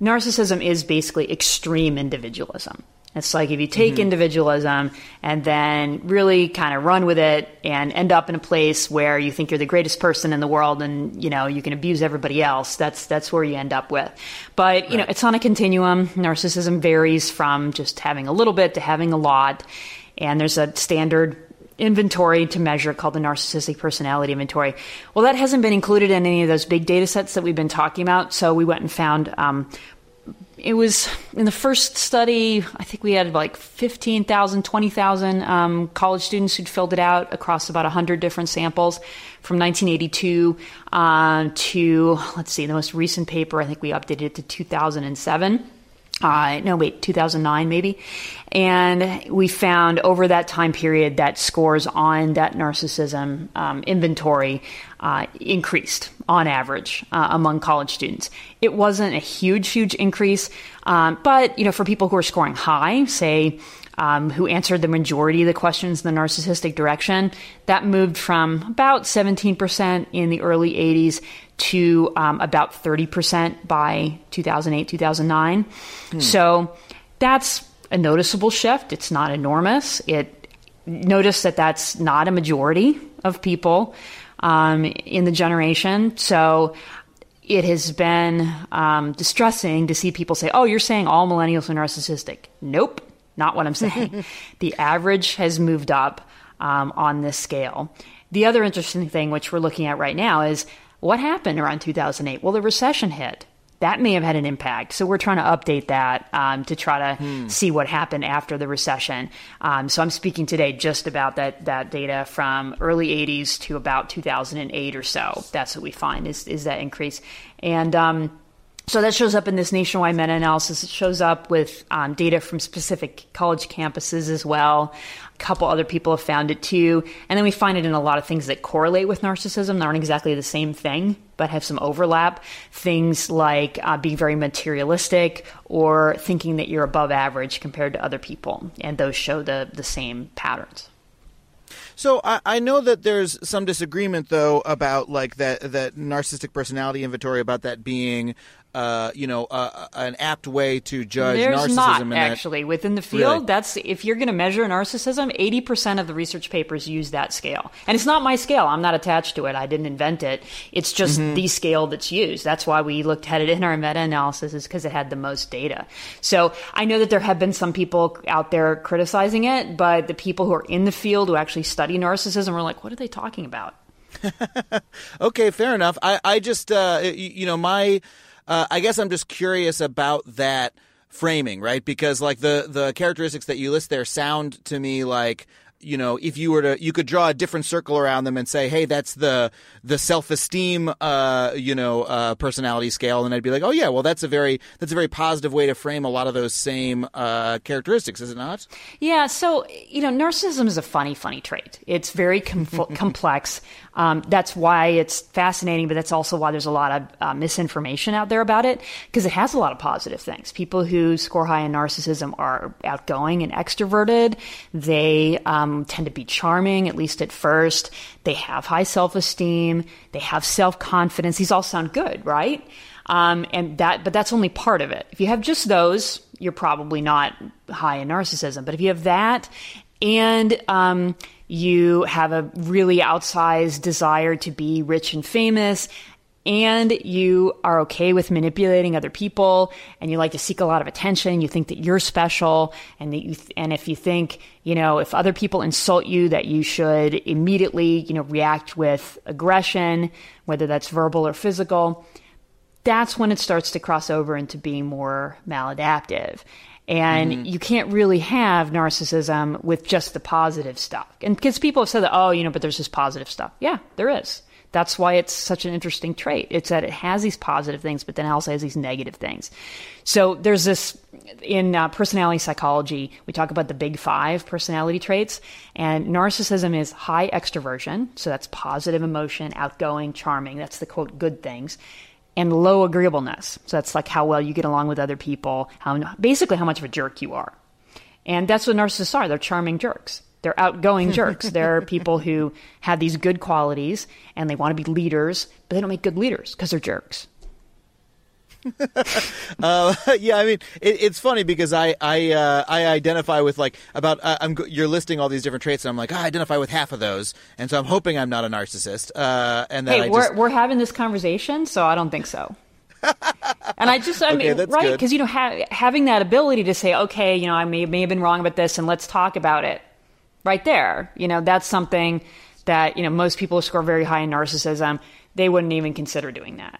narcissism is basically extreme individualism. It's like if you take mm-hmm. individualism and then really kind of run with it and end up in a place where you think you're the greatest person in the world and you know you can abuse everybody else. That's that's where you end up with. But you know it's on a continuum. Narcissism varies from just having a little bit to having a lot, and there's a standard inventory to measure called the narcissistic personality inventory. Well, that hasn't been included in any of those big data sets that we've been talking about. So we went and found um, it was in the first study, I think we had like 15,000, 20,000 um, college students who'd filled it out across about 100 different samples from 1982 uh, to, let's see, the most recent paper, I think we updated it to 2007 uh, no, wait, 2009 maybe. And we found over that time period that scores on that narcissism um, inventory uh, increased on average uh, among college students. It wasn't a huge, huge increase, um, but you know, for people who are scoring high, say. Um, who answered the majority of the questions in the narcissistic direction. That moved from about 17% in the early 80s to um, about 30% by 2008, 2009. So that's a noticeable shift. It's not enormous. It notice that that's not a majority of people um, in the generation. So it has been um, distressing to see people say, "Oh, you're saying all millennials are narcissistic." Nope, not what I'm saying. the average has moved up um, on this scale. The other interesting thing, which we're looking at right now, is what happened around 2008. Well, the recession hit. That may have had an impact. So we're trying to update that um, to try to see what happened after the recession. Um, so I'm speaking today just about that that data from early 80s to about 2008 or so. That's what we find is is that increase. And um, so that shows up in this nationwide meta analysis. It shows up with um, data from specific college campuses as well. Couple other people have found it too. And then we find it in a lot of things that correlate with narcissism. They aren't exactly the same thing, but have some overlap. Things like uh, being very materialistic or thinking that you're above average compared to other people. And those show the, the same patterns. So I, I know that there's some disagreement though about like that that narcissistic personality inventory about that being uh, you know uh, an apt way to judge There's narcissism not and that- actually within the field. Really? That's if you're going to measure narcissism, eighty percent of the research papers use that scale, and it's not my scale. I'm not attached to it. I didn't invent it. It's just Mm-hmm. the scale that's used. That's why we looked at it in our meta-analysis, is because it had the most data. So I know that there have been some people out there criticizing it, but the people who are in the field who actually study narcissism are like, "What are they talking about?" Okay, fair enough. I, I just, uh, y- you know, my, uh, I guess I'm just curious about that framing, right? Because like the the characteristics that you list there sound to me like. You know, if you were to, you could draw a different circle around them and say, "Hey, that's the the self esteem, uh, you know, uh, personality scale," and I'd be like, "Oh yeah, well, that's a very that's a very positive way to frame a lot of those same uh, characteristics, is it not?" Yeah, so you know, narcissism is a funny, funny trait. It's very com- complex. Um, that's why it's fascinating, but that's also why there's a lot of uh, misinformation out there about it because it has a lot of positive things. People who score high in narcissism are outgoing and extroverted. They um, tend to be charming, at least at first. They have high self-esteem. They have self-confidence. These all sound good, right? Um, and that, but that's only part of it. If you have just those, you're probably not high in narcissism. But if you have that, and um, you have a really outsized desire to be rich and famous, and you are okay with manipulating other people, and you like to seek a lot of attention, you think that you're special, and that you th- and if you think you know if other people insult you, that you should immediately you know react with aggression, whether that's verbal or physical that's when it starts to cross over into being more maladaptive. And mm-hmm. you can't really have narcissism with just the positive stuff. And because people have said that, oh, you know, but there's this positive stuff. Yeah, there is. That's why it's such an interesting trait. It's that it has these positive things, but then also has these negative things. So there's this in uh, personality psychology, we talk about the big five personality traits, and narcissism is high extroversion. So that's positive emotion, outgoing, charming. That's the quote, good things. And low agreeableness. So that's like how well you get along with other people, how basically how much of a jerk you are. And that's what narcissists are. They're charming jerks. They're outgoing jerks. They're people who have these good qualities and they want to be leaders, but they don't make good leaders because they're jerks. uh, yeah, I mean, it, it's funny because I I uh, I identify with like about uh, I'm you're listing all these different traits, and I'm like I identify with half of those, and so I'm hoping I'm not a narcissist. Uh, and that hey, I we're just... we're having this conversation, so I don't think so. and I just, I okay, mean, right? Because you know, ha- having that ability to say, okay, you know, I may, may have been wrong about this, and let's talk about it right there. You know, that's something that, you know, most people score very high in narcissism, they wouldn't even consider doing that.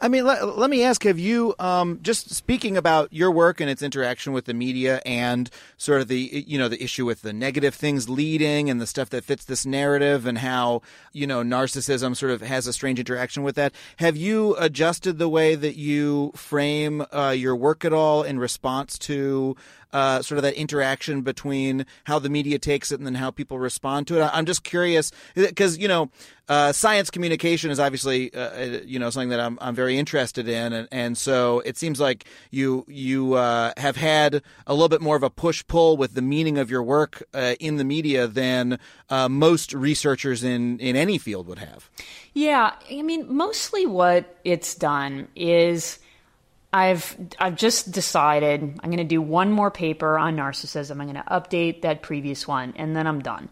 I mean, let, let me ask: Have you um, just speaking about your work and its interaction with the media, and sort of the you know the issue with the negative things leading and the stuff that fits this narrative, and how you know narcissism sort of has a strange interaction with that? Have you adjusted the way that you frame uh, your work at all in response to uh, sort of that interaction between how the media takes it and then how people respond to it. I'm just curious because you know uh, science communication is obviously uh, uh, you know something that I'm I'm very interested in, and, and so it seems like you you uh, have had a little bit more of a push pull with the meaning of your work uh, in the media than most researchers in in any field would have. Yeah, I mean, mostly what it's done is I've I've just decided I'm going to do one more paper on narcissism. I'm going to update that previous one, and then I'm done.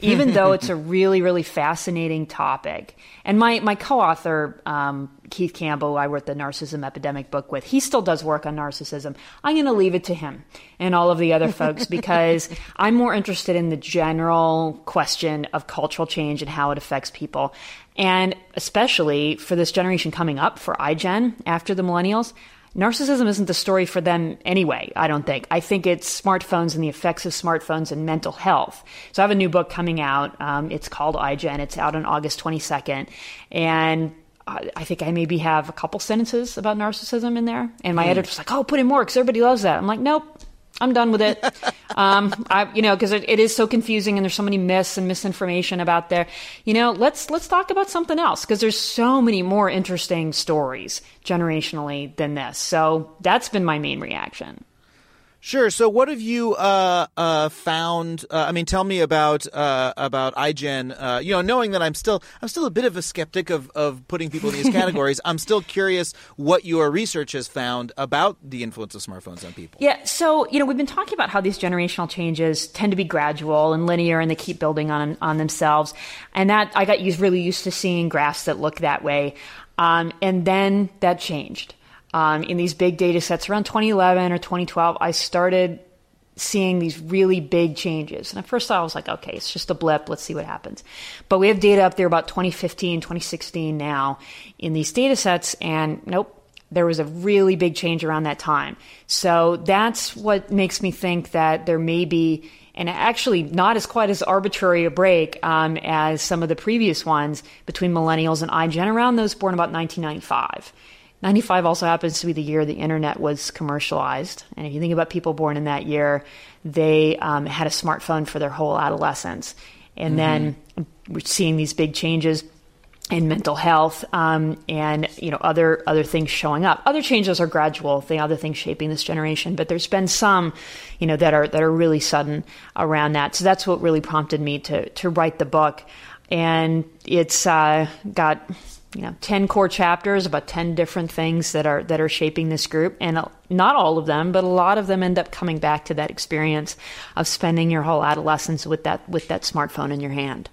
Even though it's a really really fascinating topic, and my my co-author um, Keith Campbell, I wrote the Narcissism Epidemic book with, he still does work on narcissism. I'm going to leave it to him and all of the other folks because I'm more interested in the general question of cultural change and how it affects people. And especially for this generation coming up, for iGen after the millennials, narcissism isn't the story for them anyway, I don't think. I think it's smartphones and the effects of smartphones and mental health. So I have a new book coming out. Um, it's called iGen. It's out on August 22nd. And I think I maybe have a couple sentences about narcissism in there. And my mm. editor's like, oh, put in more because everybody loves that. I'm like, nope, I'm done with it. um, I, you know, because it, it is so confusing and there's so many myths and misinformation about there. You know, let's let's talk about something else because there's so many more interesting stories generationally than this. So that's been my main reaction. Sure. So, what have you uh, uh, found? Uh, I mean, tell me about uh, about iGen. Uh, you know, knowing that I'm still I'm still a bit of a skeptic of, of putting people in these categories. I'm still curious what your research has found about the influence of smartphones on people. Yeah. So, you know, we've been talking about how these generational changes tend to be gradual and linear, and they keep building on on themselves. And that I got used really used to seeing graphs that look that way. Um, and then that changed um, in these big data sets around 2011 or 2012, I started seeing these really big changes. And at first I was like, okay, it's just a blip. Let's see what happens. But we have data up there about 2015, 2016 now in these data sets. And nope, there was a really big change around that time. So that's what makes me think that there may be, and actually not as quite as arbitrary a break um, as some of the previous ones between millennials and iGen around those born about 1995. 95 also happens to be the year the internet was commercialized. And if you think about people born in that year, they um, had a smartphone for their whole adolescence. And mm-hmm. then we're seeing these big changes in mental health um, and you know other other things showing up. Other changes are gradual. The other things shaping this generation, but there's been some, you know, that are that are really sudden around that. So that's what really prompted me to to write the book, and it's uh, got you know 10 core chapters about 10 different things that are that are shaping this group. And uh, not all of them but a lot of them end up coming back to that experience of spending your whole adolescence with that with that smartphone in your hand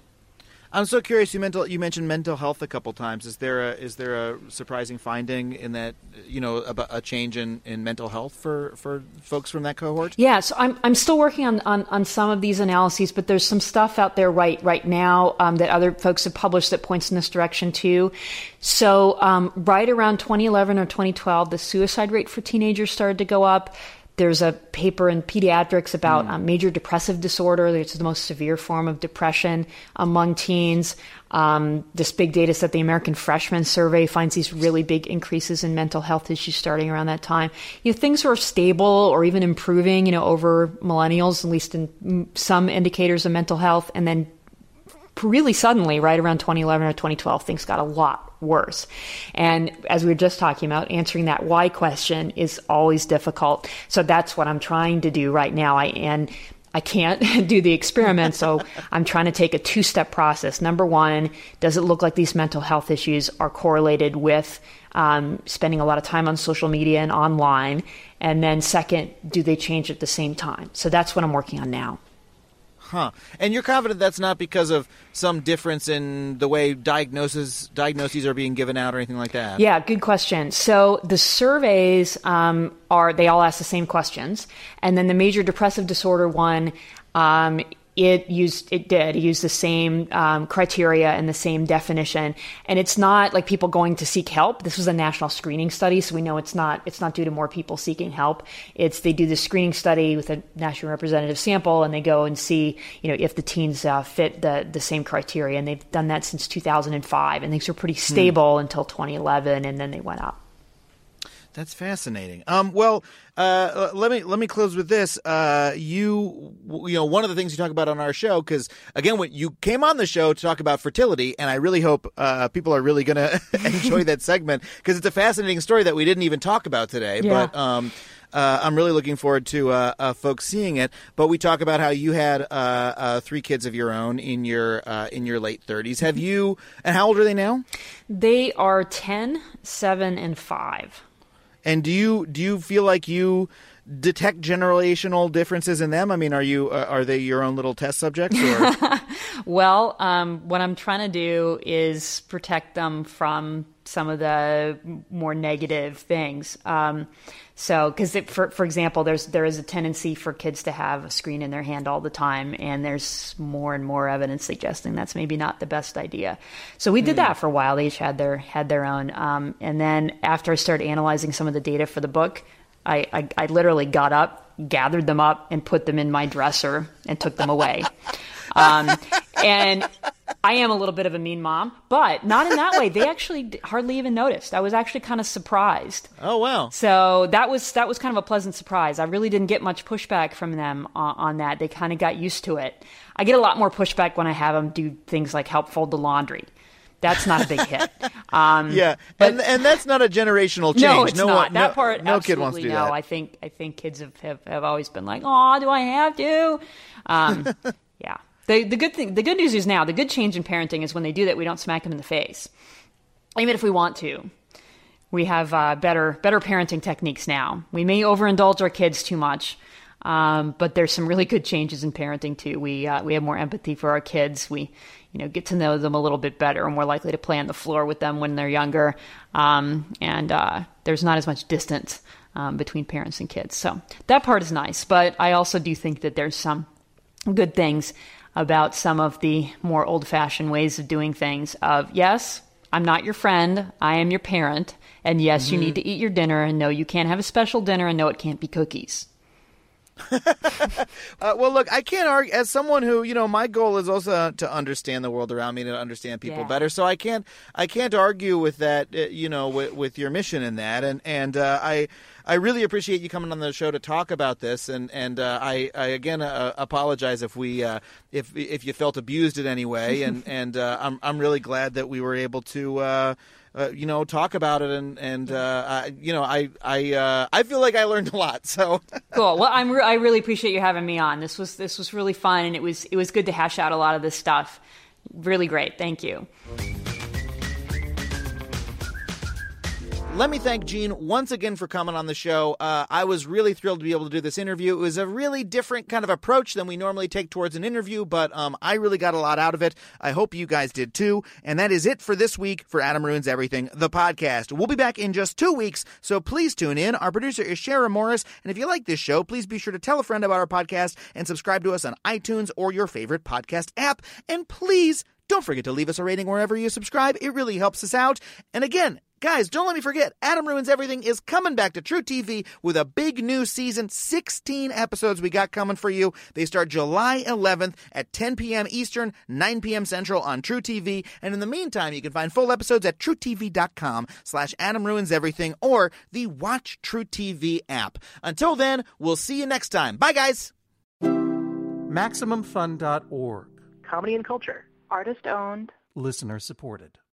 I'm so curious. You mental you mentioned mental health a couple times. Is there a is there a surprising finding in that you know about a change in, in mental health for, for folks from that cohort? Yeah, so I'm I'm still working on, on, on some of these analyses, but there's some stuff out there right right now um, that other folks have published that points in this direction too. So um, right around 2011 or 2012, the suicide rate for teenagers started to go up. There's a paper in pediatrics about mm. um, major depressive disorder, It's the most severe form of depression among teens. Um, this big data set, the American Freshman Survey, finds these really big increases in mental health issues starting around that time. You know, things are stable or even improving, you know, over millennials, at least in some indicators of mental health, and then really suddenly, right around 2011 or 2012, things got a lot worse. And as we were just talking about, answering that why question is always difficult. So that's what I'm trying to do right now. I and I can't do the experiment, so I'm trying to take a two step process. Number one, does it look like these mental health issues are correlated with um, spending a lot of time on social media and online? And then, second, do they change at the same time? So that's what I'm working on now. Huh. And you're confident that's not because of some difference in the way diagnoses diagnoses are being given out or anything like that? Yeah, good question. So the surveys um, are they all ask the same questions, and then the major depressive disorder one um, it used it did. Use the same um, criteria and the same definition. And it's not like people going to seek help. This was a national screening study so we know it's not it's not due to more people seeking help. It's they do the screening study with a national representative sample and they go and see you know if the teens uh, fit the the same criteria. And they've done that since 2005 and things were pretty hmm. stable hmm. until 2011 and then they went up that's fascinating. Um, well, uh, let me let me close with this. Uh, you you know one of the things you talk about on our show because again, when you came on the show to talk about fertility, and I really hope uh, people are really going to enjoy that segment because it's a fascinating story that we didn't even talk about today. Yeah. But um, uh, I'm really looking forward to uh, uh, folks seeing it. But we talk about how you had uh, uh, three kids of your own in your uh, in your late 30s. Have you? And how old are they now? They are 10, 7, and 5. And do you do you feel like you detect generational differences in them? I mean, are you uh, are they your own little test subjects? well, um, what I'm trying to do is protect them from some of the more negative things. Um, so, because for for example, there's there is a tendency for kids to have a screen in their hand all the time, and there's more and more evidence suggesting that's maybe not the best idea. So we did mm. that for a while. They each had their had their own, um, and then after I started analyzing some of the data for the book, I, I, I literally got up, gathered them up, and put them in my dresser and took them away. Um, and I am a little bit of a mean mom, but not in that way. They actually hardly even noticed. I was actually kind of surprised. Oh wow! So that was that was kind of a pleasant surprise. I really didn't get much pushback from them on, on that. They kind of got used to it. I get a lot more pushback when I have them do things like help fold the laundry. That's not a big hit. Um, yeah, but, and and that's not a generational change. No, it's no not. One, that no, part, no kid wants to do no. that. I think I think kids have, have, have always been like, "Oh, do I have to?" Um, yeah. The the good thing, the good news is now the good change in parenting is when they do that, we don't smack them in the face, even if we want to. We have uh, better better parenting techniques now. We may overindulge our kids too much, um, but there's some really good changes in parenting too. We uh, we have more empathy for our kids. We you know get to know them a little bit better. and more likely to play on the floor with them when they're younger, um, and uh, there's not as much distance um, between parents and kids. So that part is nice. But I also do think that there's some good things about some of the more old-fashioned ways of doing things. Of yes, I'm not your friend. I am your parent. And yes, mm-hmm. you need to eat your dinner. And no, you can't have a special dinner. And no, it can't be cookies. uh, well, look, I can't argue as someone who, you know, my goal is also to understand the world around me to understand people yeah. better. So I can't, I can't argue with that, uh, you know, with, with, your mission in that. And and uh, I, I really appreciate you coming on the show to talk about this. And and uh, I, I again uh, apologize if we, uh, if if you felt abused in any way. And and I'm I'm really glad that we were able to uh, you know, talk about it, and and uh, I, you know, I I uh, I feel like I learned a lot. So cool. Well, I'm re- I really appreciate you having me on. This was this was really fun, and it was it was good to hash out a lot of this stuff. Really great. Thank you. Let me thank Jean once again for coming on the show. Uh, I was really thrilled to be able to do this interview. It was a really different kind of approach than we normally take towards an interview, but um, I really got a lot out of it. I hope you guys did too. And that is it for this week for Adam Ruins Everything, the podcast. We'll be back in just two weeks, so please tune in. Our producer is Shara Morris, and if you like this show, please be sure to tell a friend about our podcast and subscribe to us on iTunes or your favorite podcast app. And please don't forget to leave us a rating wherever you subscribe. It really helps us out. And again, Guys, don't let me forget, Adam Ruins Everything is coming back to truTV with a big new season. 16 episodes we got coming for you. They start July 11th at 10 p.m. Eastern, 9 p.m. Central on truTV. And in the meantime, you can find full episodes at trutv.com slash Adam Ruins Everything or the Watch truTV app. Until then, we'll see you next time. Bye, guys. MaximumFun.org. Comedy and culture. Artist owned. Listener supported.